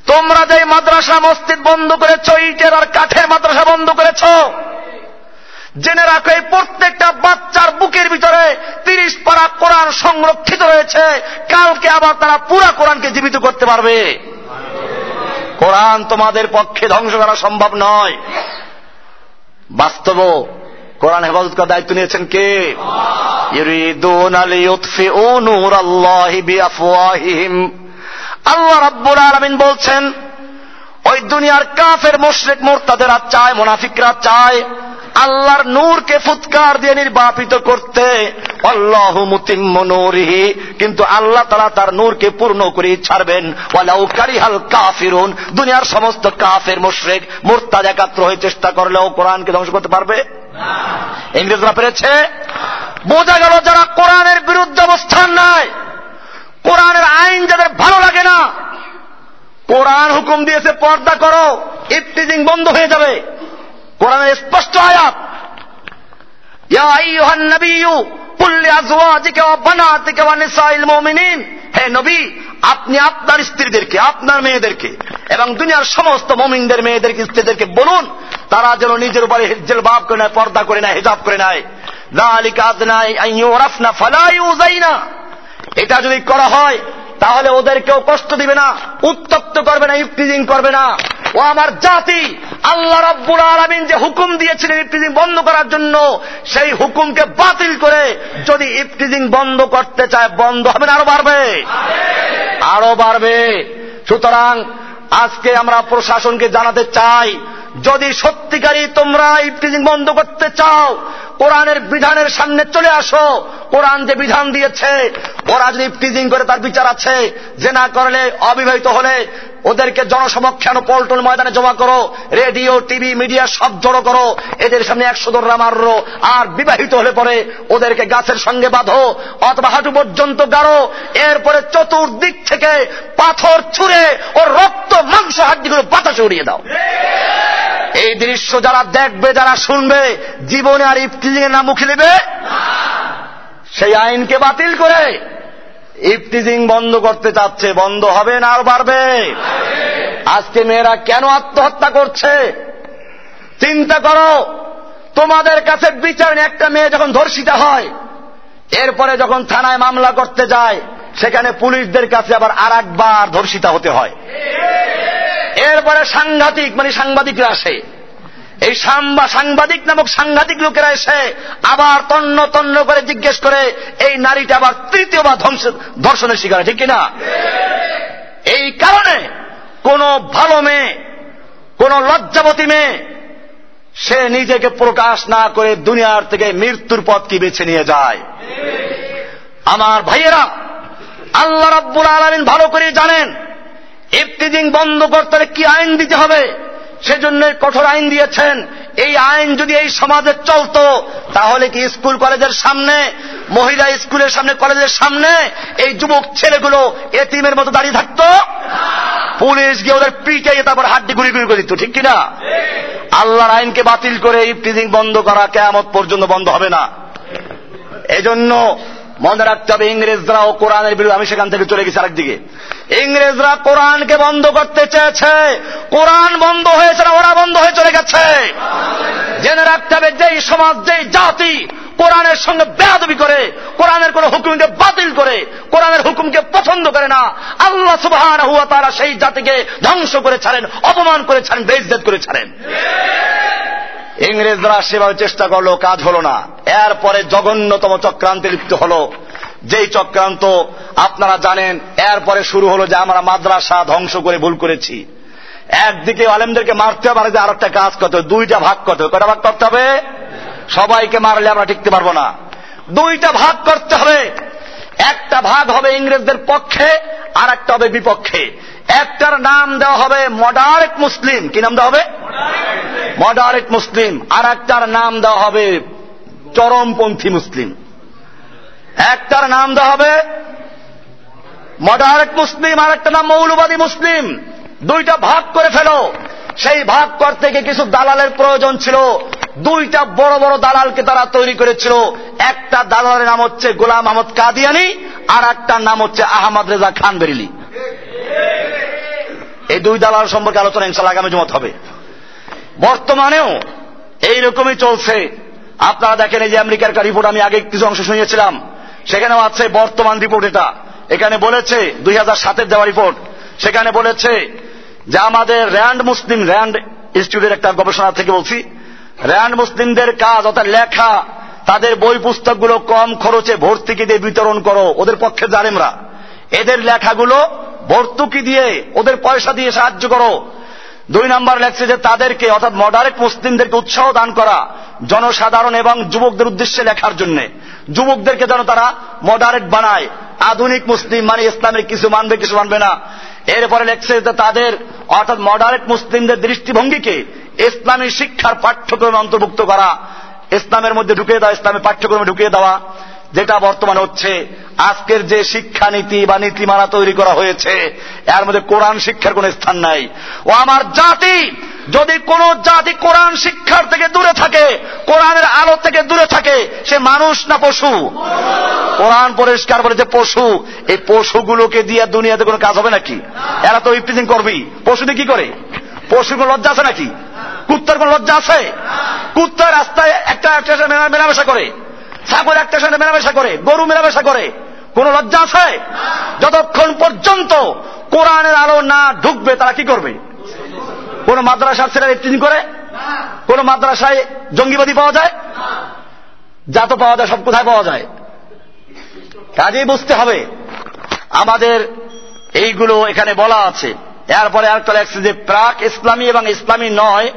Speaker 1: তোমরা যে মাদ্রাসা মসজিদ বন্ধ করেছ, ইটের আর কাঠের মাদ্রাসা বন্ধ করেছ, জেনে রাখো, এই প্রত্যেকটা বাচ্চার বুকের ভিতরে তিরিশ পারা কোরআন সংরক্ষিত রয়েছে। কালকে আবার তারা পুরা কোরআনকে জীবিত করতে পারবে। কোরআন তোমাদের পক্ষে ধ্বংস করা সম্ভব নয়। বাস্তব, কোরআন হেফাজত করার দায়িত্ব নিয়েছেন কে? ইউরিদুন আলী উৎফি ও নূর আল্লাহ রাব্বুল আলমিন বলছেন, ওই দুনিয়ার কাফের মুশরিক মোরতাদেরা চায়, মোনাফিকরা চায় আল্লাহর নূরকে ফুৎকার দিয়ে নির্বাপিত করতে। আল্লাহ মুতিম্মনুরিহি কিন্তু আল্লাহ তারা তার নূরকে পূর্ণ করে ছাড়বেন। ওয়ালাউ কারিহাল কাফিরুন, দুনিয়ার সমস্ত কাফের মুশরিক মোরতাদ একাত্র হয়ে চেষ্টা করলেও কোরআনকে ধ্বংস করতে পারবে? ইংরেজরা পেরেছে? বোঝা গেল যারা কোরআনের বিরুদ্ধে অবস্থান নেয়। কোরআনের আইন যাদের ভালো লাগে না, কোরআন হুকুম দিয়েছে পর্দা করো, ইফতিজিং বন্ধ হয়ে যাবে। কোরআনের স্পষ্ট আয়াত হে নবী, আপনি আপনার স্ত্রীদেরকে, আপনার মেয়েদেরকে এবং দুনিয়ার সমস্ত মমিনদের মেয়েদেরকে, স্ত্রীদেরকে বলুন, তারা যেন নিজের উপরে জেলবাব করে নেয়, পর্দা করে নেয়, হেজাব করে নেয়। এটা যদি করা হয়, তাহলে ওদেরকেও কষ্ট দিবে না, উত্তপ্ত করবে না, ইফতিজিং করবে না। ও আমার জাতি, আল্লাহ রব্বুল আলমিন যে হুকুম দিয়েছিলেন ইফতিজিং বন্ধ করার জন্য, সেই হুকুমকে বাতিল করে যদি ইফতিজিং বন্ধ করতে চায়, বন্ধ হবে না, আরও বাড়বে। আরও বাড়বে। সুতরাং আজকে আমরা প্রশাসনকে জানাতে চাই, যদি সত্যিকারই তোমরা ইফতিজিং বন্ধ করতে চাও কোরআনের বিধানের সামনে চলে আসো। কোরআন যে বিধান দিয়েছে, ওরা যদি ইফতিজিং করে, তার বিচার আছে। যে না করলে, অবিবাহিত হলে, ওদেরকে জনসমক্ষে আনো, পল্টন ময়দানে জমা করো। রেডিও, টিভি, মিডিয়া সব জড়ো করো। এদের সামনে একশো দোররা মারো। আর বিবাহিত হলে পরে ওদেরকে গাছের সঙ্গে বাঁধো। অথবা হাঁটু পর্যন্ত গাড়ো। এরপরে চতুর্দিক থেকে পাথর ছুঁড়ে ও রক্ত, মাংস, হাড্ডিগুলো বাতাসে উড়িয়ে দাও। এই দৃশ্য যারা দেখবে, যারা শুনবে, জীবনে আর ইফতিজিং এর নাম মুখে নেবে সেই আইনকে বাতিল করে ইফতিজিং বন্ধ করতে চাচ্ছে। বন্ধ হবে না আর বাড়বে। আজকে মেয়েরা কেন আত্মহত্যা করছে? চিন্তা করো, তোমাদের কাছে বিচার একটা মেয়ে যখন ধর্ষিতা হয়, এরপরে যখন থানায় মামলা করতে যায়, সেখানে পুলিশদের কাছে আবার আর একবার ধর্ষিতা হতে হয়। এরপরে সাংঘাতিক মানে সাংবাদিকরা আসে। এই সাংবাদিক নামক সাংঘাতিক লোকেরা এসে আবার তন্ন তন্ন করে জিজ্ঞেস করে, এই নারীটা আবার তৃতীয়বার ধর্ষণের শিকার ঠিক কিনা? এই কারণে কোন ভালো মেয়ে, কোন লজ্জাবতী মেয়ে, সে নিজেকে প্রকাশ না করে দুনিয়ার থেকে মৃত্যুর পথকে বেছে নিয়ে যায়। আমার ভাইয়েরা, আল্লাহ রাব্বুল আলমিন ভালো করে জানেন ইফতিজিং বন্ধ করতে কি আইন দিতে হবে? সেজন্য কঠোর আইন দিয়েছেন। এই আইন যদি এই সমাজে চলত, তাহলে কি স্কুল কলেজের সামনে, মহিলা স্কুলের সামনে, কলেজের সামনে এই যুবক ছেলেগুলো এতিমের মতো দাঁড়িয়ে থাকতো? পুলিশ গিয়ে ওদের পিটে তারপর হাড্ডি গুড়ি গুড়ি করে দিত, ঠিক কিনা? আল্লাহর আইনকে বাতিল করে ইফতিজিং বন্ধ করা কেমত পর্যন্ত বন্ধ হবে না। এজন্য মনে রাখতে হবে। ইংরেজরা ও কোরআনের বিরুদ্ধে। আমি সেখান থেকে চলে গেছি আরেকদিকে। ইংরেজরা কোরআনকে বন্ধ করতে চেয়েছে। কোরআন বন্ধ হয়েছে না, ওরা বন্ধ হয়ে চলে গেছে। জেনে রাখতে হবে যেই সমাজ, যেই জাতি কোরআনের সঙ্গে বেয়াদবি করে, কোরআনের কোন হুকুমকে বাতিল করে, কোরআনের হুকুমকে পছন্দ করে না। আল্লাহ সুবাহ তারা সেই জাতিকে ধ্বংস করে ছাড়েন, অপমান করে ছাড়েন বেইজত করে ছাড়েন। ইংরেজরা সেভাবে চেষ্টা করল কাজ হলো না। এরপরে জঘন্যতম চক্রান্তে লিপ্ত হলো। যেই চক্রান্ত আপনারা জানেন, এরপরে শুরু হলো যে আমরা মাদ্রাসা ধ্বংস করে ভুল করেছি। একদিকে আলেমদেরকে মারতে হবে আর একটা কাজ করতে হবে, দুইটা ভাগ করতে হবে। কটা ভাগ করতে হবে? সবাইকে মারলে আমরা টিকতে পারব না। দুইটা ভাগ করতে হবে। একটা ভাগ হবে ইংরেজদের পক্ষে আর একটা হবে বিপক্ষে। একটার নাম দেওয়া হবে মডারেট মুসলিম। কি নাম দেওয়া হবে? Moderate Muslim. আর একটার নাম দেওয়া হবে চরমপন্থী মুসলিম। একটার নাম দেওয়া হবে মডারেট মুসলিম, আর একটা নাম মৌলবাদী মুসলিম। দুইটা ভাগ করে ফেলো। সেই ভাগ করতে গিয়ে কিছু দালালের প্রয়োজন ছিল। দুইটা বড় বড় দালালকে তারা তৈরি করেছিল। একটা দালালের নাম হচ্ছে গোলাম আহমদ কাদিয়ানি, আর একটার নাম হচ্ছে আহমদ রেজা খান বেরিলি এই দুই দালাল সম্পর্কে আলোচনা ইনশাল্লাহ আগামী জমত হবে। বর্তমানেও এইরকমই চলছে। আপনারা দেখেন এই যে আমেরিকার একটা রিপোর্ট, আমি আগে কিছু অংশ শুনিয়েছিলাম। সেখানেও আছে বর্তমান রিপোর্ট এটা। এখানে বলেছে, দুই হাজার সাতের দেওয়া রিপোর্ট, সেখানে বলেছে যে আমাদের র্যান্ড মুসলিম, র্যান্ড ইনস্টিটিউটের একটা গবেষণা থেকে বলছি, র্যান্ড মুসলিমদের কাজ অর্থাৎ লেখা, তাদের বই পুস্তকগুলো কম খরচে ভর্তুকি দিয়ে বিতরণ করো, ওদের পক্ষে জানেমরা এদের লেখাগুলো ভর্তুকি দিয়ে ওদের পয়সা দিয়ে সাহায্য করো। দুই নাম্বার লেখছে যে তাদেরকে, অর্থাৎ মডারেট মুসলিমদেরকে উৎসাহ দান করা জনসাধারণ এবং যুবকদের উদ্দেশ্যে লেখার জন্য। যুবকদেরকে যেন তারা মডারেট বানায়। আধুনিক মুসলিম মানে ইসলামের কিছু মানবে কিছু মানবে না। এরপরে লেখছে যে তাদের, অর্থাৎ মডারেট মুসলিমদের দৃষ্টিভঙ্গিকে ইসলামী শিক্ষার পাঠ্যক্রমে অন্তর্ভুক্ত করা। ইসলামের মধ্যে ঢুকিয়ে দেওয়া, ইসলামের পাঠ্যক্রমে ঢুকিয়ে দেওয়া। যেটা বর্তমানে হচ্ছে, আজকের যে শিক্ষানীতি বা নীতিমালা তৈরি করা হয়েছে, এর মধ্যে কোরআন শিক্ষার কোন স্থান নাই। ও আমার জাতি, যদি কোন জাতি কোরআন শিক্ষার থেকে দূরে থাকে, কোরআনের আলো থেকে দূরে থাকে, সে মানুষ না পশু? কোরআন পরিষ্কার বলে যে পশু, এই পশুগুলোকে দিয়ে দুনিয়াতে কোনো কাজ হবে নাকি? এরা তো ইফতিজিং করবি পশুতে কি করে? পশুর কোন লজ্জা আছে নাকি? কুত্তার কোন লজ্জা আছে? কুত্তার রাস্তায় একটা মেলামেশা করে। ছাগল একটা সঙ্গে মেলামেশা করে, গরু মেলামেশা করে। কোন লজ্জা আছে? যতক্ষণ পর্যন্ত কোরআনের আলো না ঢুকবে, তারা কি করবে? কোন মাদ্রাসার ছেলেরা ইফতিন করে? কোন মাদ্রাসায় জঙ্গিবাদী পাওয়া যায়? যা তো পাওয়া যায়, সব কোথায় পাওয়া যায়? কাজেই বুঝতে হবে। আমাদের এইগুলো এখানে বলা আছে। এরপরে আরেকটা লেখছে যে, প্রাক ইসলামী এবং ইসলামী নয়,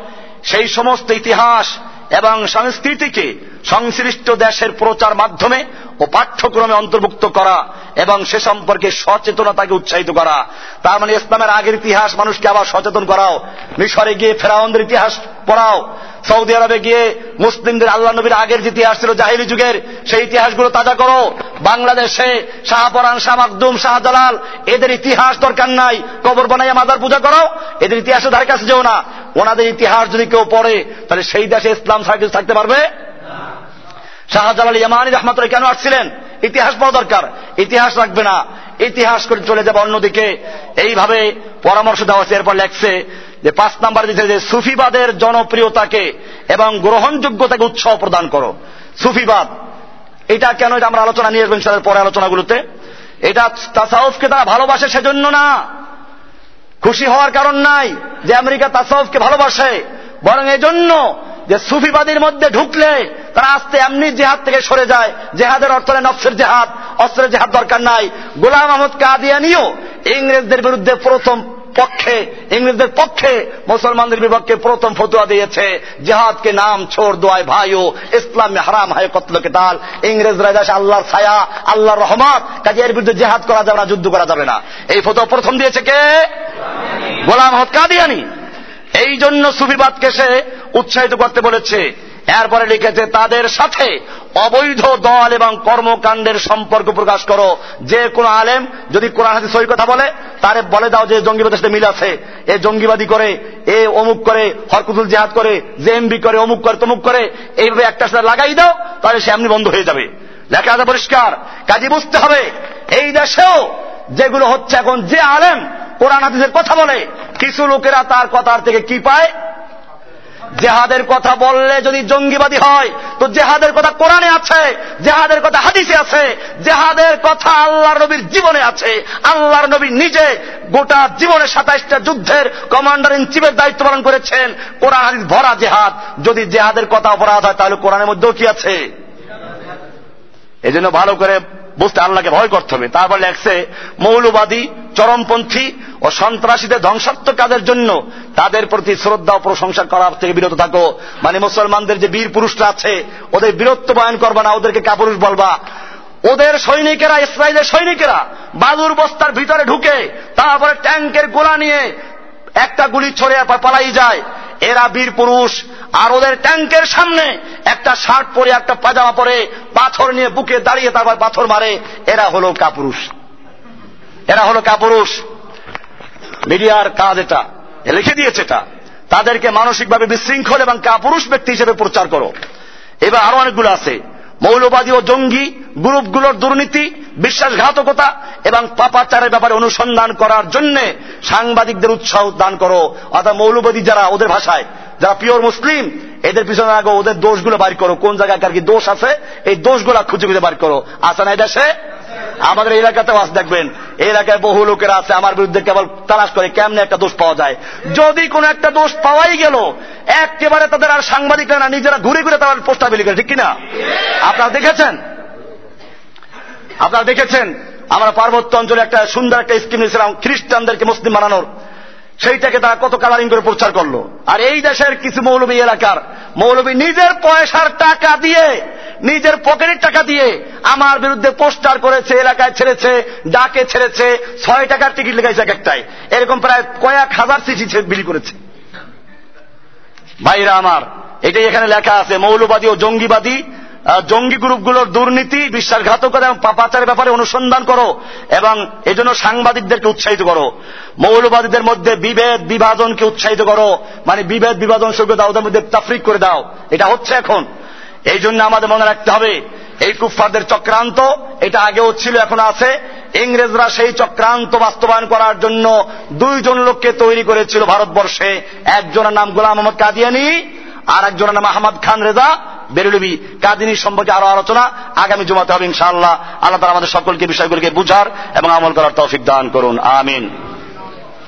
Speaker 1: সেই সমস্ত ইতিহাস এবং সংস্কৃতিকে সংশ্লিষ্ট দেশের প্রচার মাধ্যমে ও পাঠ্যক্রমে অন্তর্ভুক্ত করা এবং সে সম্পর্কে সচেতনতাকে উৎসাহিত করা। তার মানে ইসলামের আগের ইতিহাস মানুষকে আবার সচেতন করাও। মিশরে গিয়ে ফেরাউনদের ইতিহাস পড়াও। সৌদি আরবে গিয়ে মুসলিমদের আল্লাহ নবীর আগের যে ইতিহাস ছিল জাহিলি যুগের, সেই ইতিহাসগুলো তাজা করো। বাংলাদেশে শাহপরান, শাহ মাকদুম শাহজালাল এদের ইতিহাস দরকার নাই। কবর বানাইয়া মাদার পূজা করো। এদের ইতিহাসও ধারে কাছে যেও না। ওনাদের ইতিহাস যদি কেউ পড়ে, তাহলে সেই দেশে ইসলাম সার্ভিস থাকতে পারবে? শাহজালাল ইয়ামানি রহমাতুল্লাহ কেন আসছিলেন? ইতিহাস পড়া দরকার। ইতিহাস রাখবে না। ইতিহাস করে চলে যাবে অন্যদিকে। এইভাবে পরামর্শ দেওয়া হচ্ছে এরপর লেখছে যে, পাঁচ নাম্বার দিচ্ছে যে, সুফিবাদের জনপ্রিয়তাকে এবং গ্রহণযোগ্যতাকে উৎসাহ প্রদান করো। সুফিবাদ। এটা কেন এটা আমরা আলোচনা নিয়ে আসবেন পরে আলোচনাগুলোতে? এটা তাসাউফকে তারা ভালোবাসে সেজন্য না। খুশি হওয়ার কারণ নাই যে আমেরিকা তাসফকে ভালোবাসে, বরং এজন্য যে সুফিবাদীর মধ্যে ঢুকলে তারা আস্তে এমনি জেহাদ থেকে সরে যায়। জেহাদের অর্থ নফসের জেহাদ, অস্ত্রের জেহাদ দরকার নাই। গোলাম আহমদ কাদিয়ানিও ইংরেজদের বিরুদ্ধে প্রথম পক্ষে, ইংরেজদের পক্ষে মুসলমানদের বিপক্ষে প্রথম ফতুয়া দিয়েছে। জেহাদকে নাম, ছোড়, দোয়ায় ভাইও, ইসলামে হারাম, হায় কতলকে তাল ইংরেজরা দেশে আল্লাহর ছায়া, আল্লাহর রহমত, কাজে এর বিরুদ্ধে জেহাদ করা যাবে না, যুদ্ধ করা যাবে না। এই ফতুয়া প্রথম দিয়েছে কে? গোলাম আহমদ কাদিয়ানি। এই জন্য সুফিবাদকে সে উৎসাহিত করতে বলেছে। এরপরে লিখেছে, তাদের সাথে অবৈধ দল এবং কর্মকাণ্ডের সম্পর্ক প্রকাশ করো। যে কোনো আলেম যদি কোরআন হাতে সই কথা বলে, তারে বলে দাও যে জঙ্গিবাদের সাথে মিল আছে। এ জঙ্গিবাদী করে, এ অমুক করে, হরকুতুল জেহাদ করে, যে এমবি করে, অমুক করে, তমুক করে, এইভাবে একটা সাথে লাগাই দাও, তাহলে সে এমনি বন্ধ হয়ে যাবে। লেখা আছে পরিষ্কার। কাজে বুঝতে হবে, এই দেশেও যেগুলো হচ্ছে এখন যে আলেম কোরআন হাদিসের কথা বলে, কিছু লোকেরা তার কথার থেকে কি পায়? জেহাদের কথা বললে যদি জঙ্গিবাদী হয়, তো জেহাদের কথা কোরআনে আছে, জেহাদের কথা হাদিসে আছে, জেহাদের কথা আল্লাহর নবীর জীবনে আছে, আল্লাহর নবী নিজে গোটা জীবনে সাতাইশটা যুদ্ধের কমান্ডার ইন চিফের দায়িত্ব পালন করেছেন। কোরআন, হাদিস ভরা জেহাদ। যদি জেহাদের কথা অপরাধ হয়, তাহলে কোরআনের মধ্যেও কি আছে? এজন্য ভালো করে বুঝতে আল্লাহকে ভয় করতে হবে। তারপর লেখছে, মৌলবাদী চরমপন্থী ও সন্ত্রাসীদের ধ্বংসাত্মক কাজের জন্য তাদের প্রতি শ্রদ্ধা ও প্রশংসা করার থেকে বিরত থাকো। মানে মুসলমানদের যে বীর পুরুষরা আছে, ওদের বীরত্ব বয়ন করবা না, ওদেরকে কাপুরুষ বলবা। ওদের সৈনিকেরা ইসরায়েলের সৈনিকেরা বালুর বস্তার ভিতরে ঢুকে তারপরে ট্যাঙ্কের গোলা নিয়ে একটা গুলি ছড়ে পালাই যায়। এরা বীর পুরুষ, আর ওদের ট্যাঙ্কের সামনে একটা শার্ট পরে, একটা পাজামা পরে পাথর নিয়ে বুকে দাঁড়িয়ে তারপর পাথর মারে। এরা হলো কাপুরুষ। এরা হলো কাপুরুষ। মিডিয়ার কাজ এটা। লিখে দিয়েছে এটা। তাদেরকে মানসিকভাবে বিশৃঙ্খল এবং কাপুরুষ ব্যক্তি হিসেবে প্রচার করো। এবার আরও অনেকগুলো আছে। মৌলবাদী ও জঙ্গি গ্রুপগুলোর দুর্নীতি, বিশ্বাসঘাতকতা এবং পাপাচারের ব্যাপারে অনুসন্ধান করার জন্য সাংবাদিকদের উৎসাহ দান করো। অর্থাৎ মৌলবাদী যারা ওদের ভাষায়, যারা পিওর মুসলিম, এদের পিছনে আগে ওদের দোষগুলো বাইর করো। কোন জায়গায় কার কি দোষ আছে, এই দোষগুলো খুঁজে খুঁজে বাড়ি করো। আসা না দেশে? আমাদের এলাকাতেও আস দেখবেন। এই এলাকায় বহু লোকেরা আছে, আমার বিরুদ্ধে কেবল তালাশ করে কেমনে একটা দোষ পাওয়া যায়? যদি কোনো একটা দোষ পাওয়াই গেল, একেবারে তাদের আর সাংবাদিকরা না, নিজেরা ঘুরে ঘুরে তারা পোস্টার বিলি করে ঠিক কিনা? আপনারা দেখেছেন? আপনারা দেখেছেন? আমরা পার্বত্য অঞ্চলে একটা সুন্দর একটা স্কিম নিয়েছিলাম, খ্রিস্টানদেরকে মুসলিম বানানোর। সেইটাকে তারা কত কালারিং করে প্রচার করল। আর এই দেশের কিছু মৌলবী এলাকার, মৌলবী নিজের পয়সার টাকা দিয়ে, নিজের পকেটের টাকা দিয়ে আমার বিরুদ্ধে পোস্টার করেছে, এলাকায় ছেড়েছে, ডাকে ছেড়েছে, ছয় টাকার টিকিট লেগাইছে এক একটাই এরকম প্রায় কয়েক হাজার সিসি বিলি করেছে। ভাইরা আমার, এটাই এখানে লেখা আছে, মৌলবাদী ও জঙ্গিবাদী জঙ্গি গ্রুপগুলোর দুর্নীতি, বিশ্বাসঘাতকতা এবং পাপাচারের ব্যাপারে অনুসন্ধান করো এবং এজন্য সাংবাদিকদেরকে উৎসাহিত করো। মৌলবাদীদের মধ্যে বিভেদ, বিভাজনকে উৎসাহিত করো। মানে বিভেদ, বিভাজন সঙ্গে দাও মধ্যে তাফরিক করে দাও। এটা হচ্ছে এখন। এই জন্য আমাদের মনে রাখতে হবে, এই কুফফাদের চক্রান্ত এটা আগেও ছিল, এখন আছে। ইংরেজরা সেই চক্রান্ত বাস্তবায়ন করার জন্য দুইজন লোককে তৈরি করেছিল ভারতবর্ষে। একজনের নাম গোলাম মোহাম্মদ কাদিয়ানি আর একজনের নাম আহমদ খান রেজা। বেরুলবি কাদিনী সম্পর্কে আরও আলোচনা আগামী জমাতে হবে ইনশাআল্লাহ। আল্লাহ তালা আমাদের সকলকে বিষয়গুলিকে বুঝার এবং আমল করার তৌফিক দান করুন। আমিন।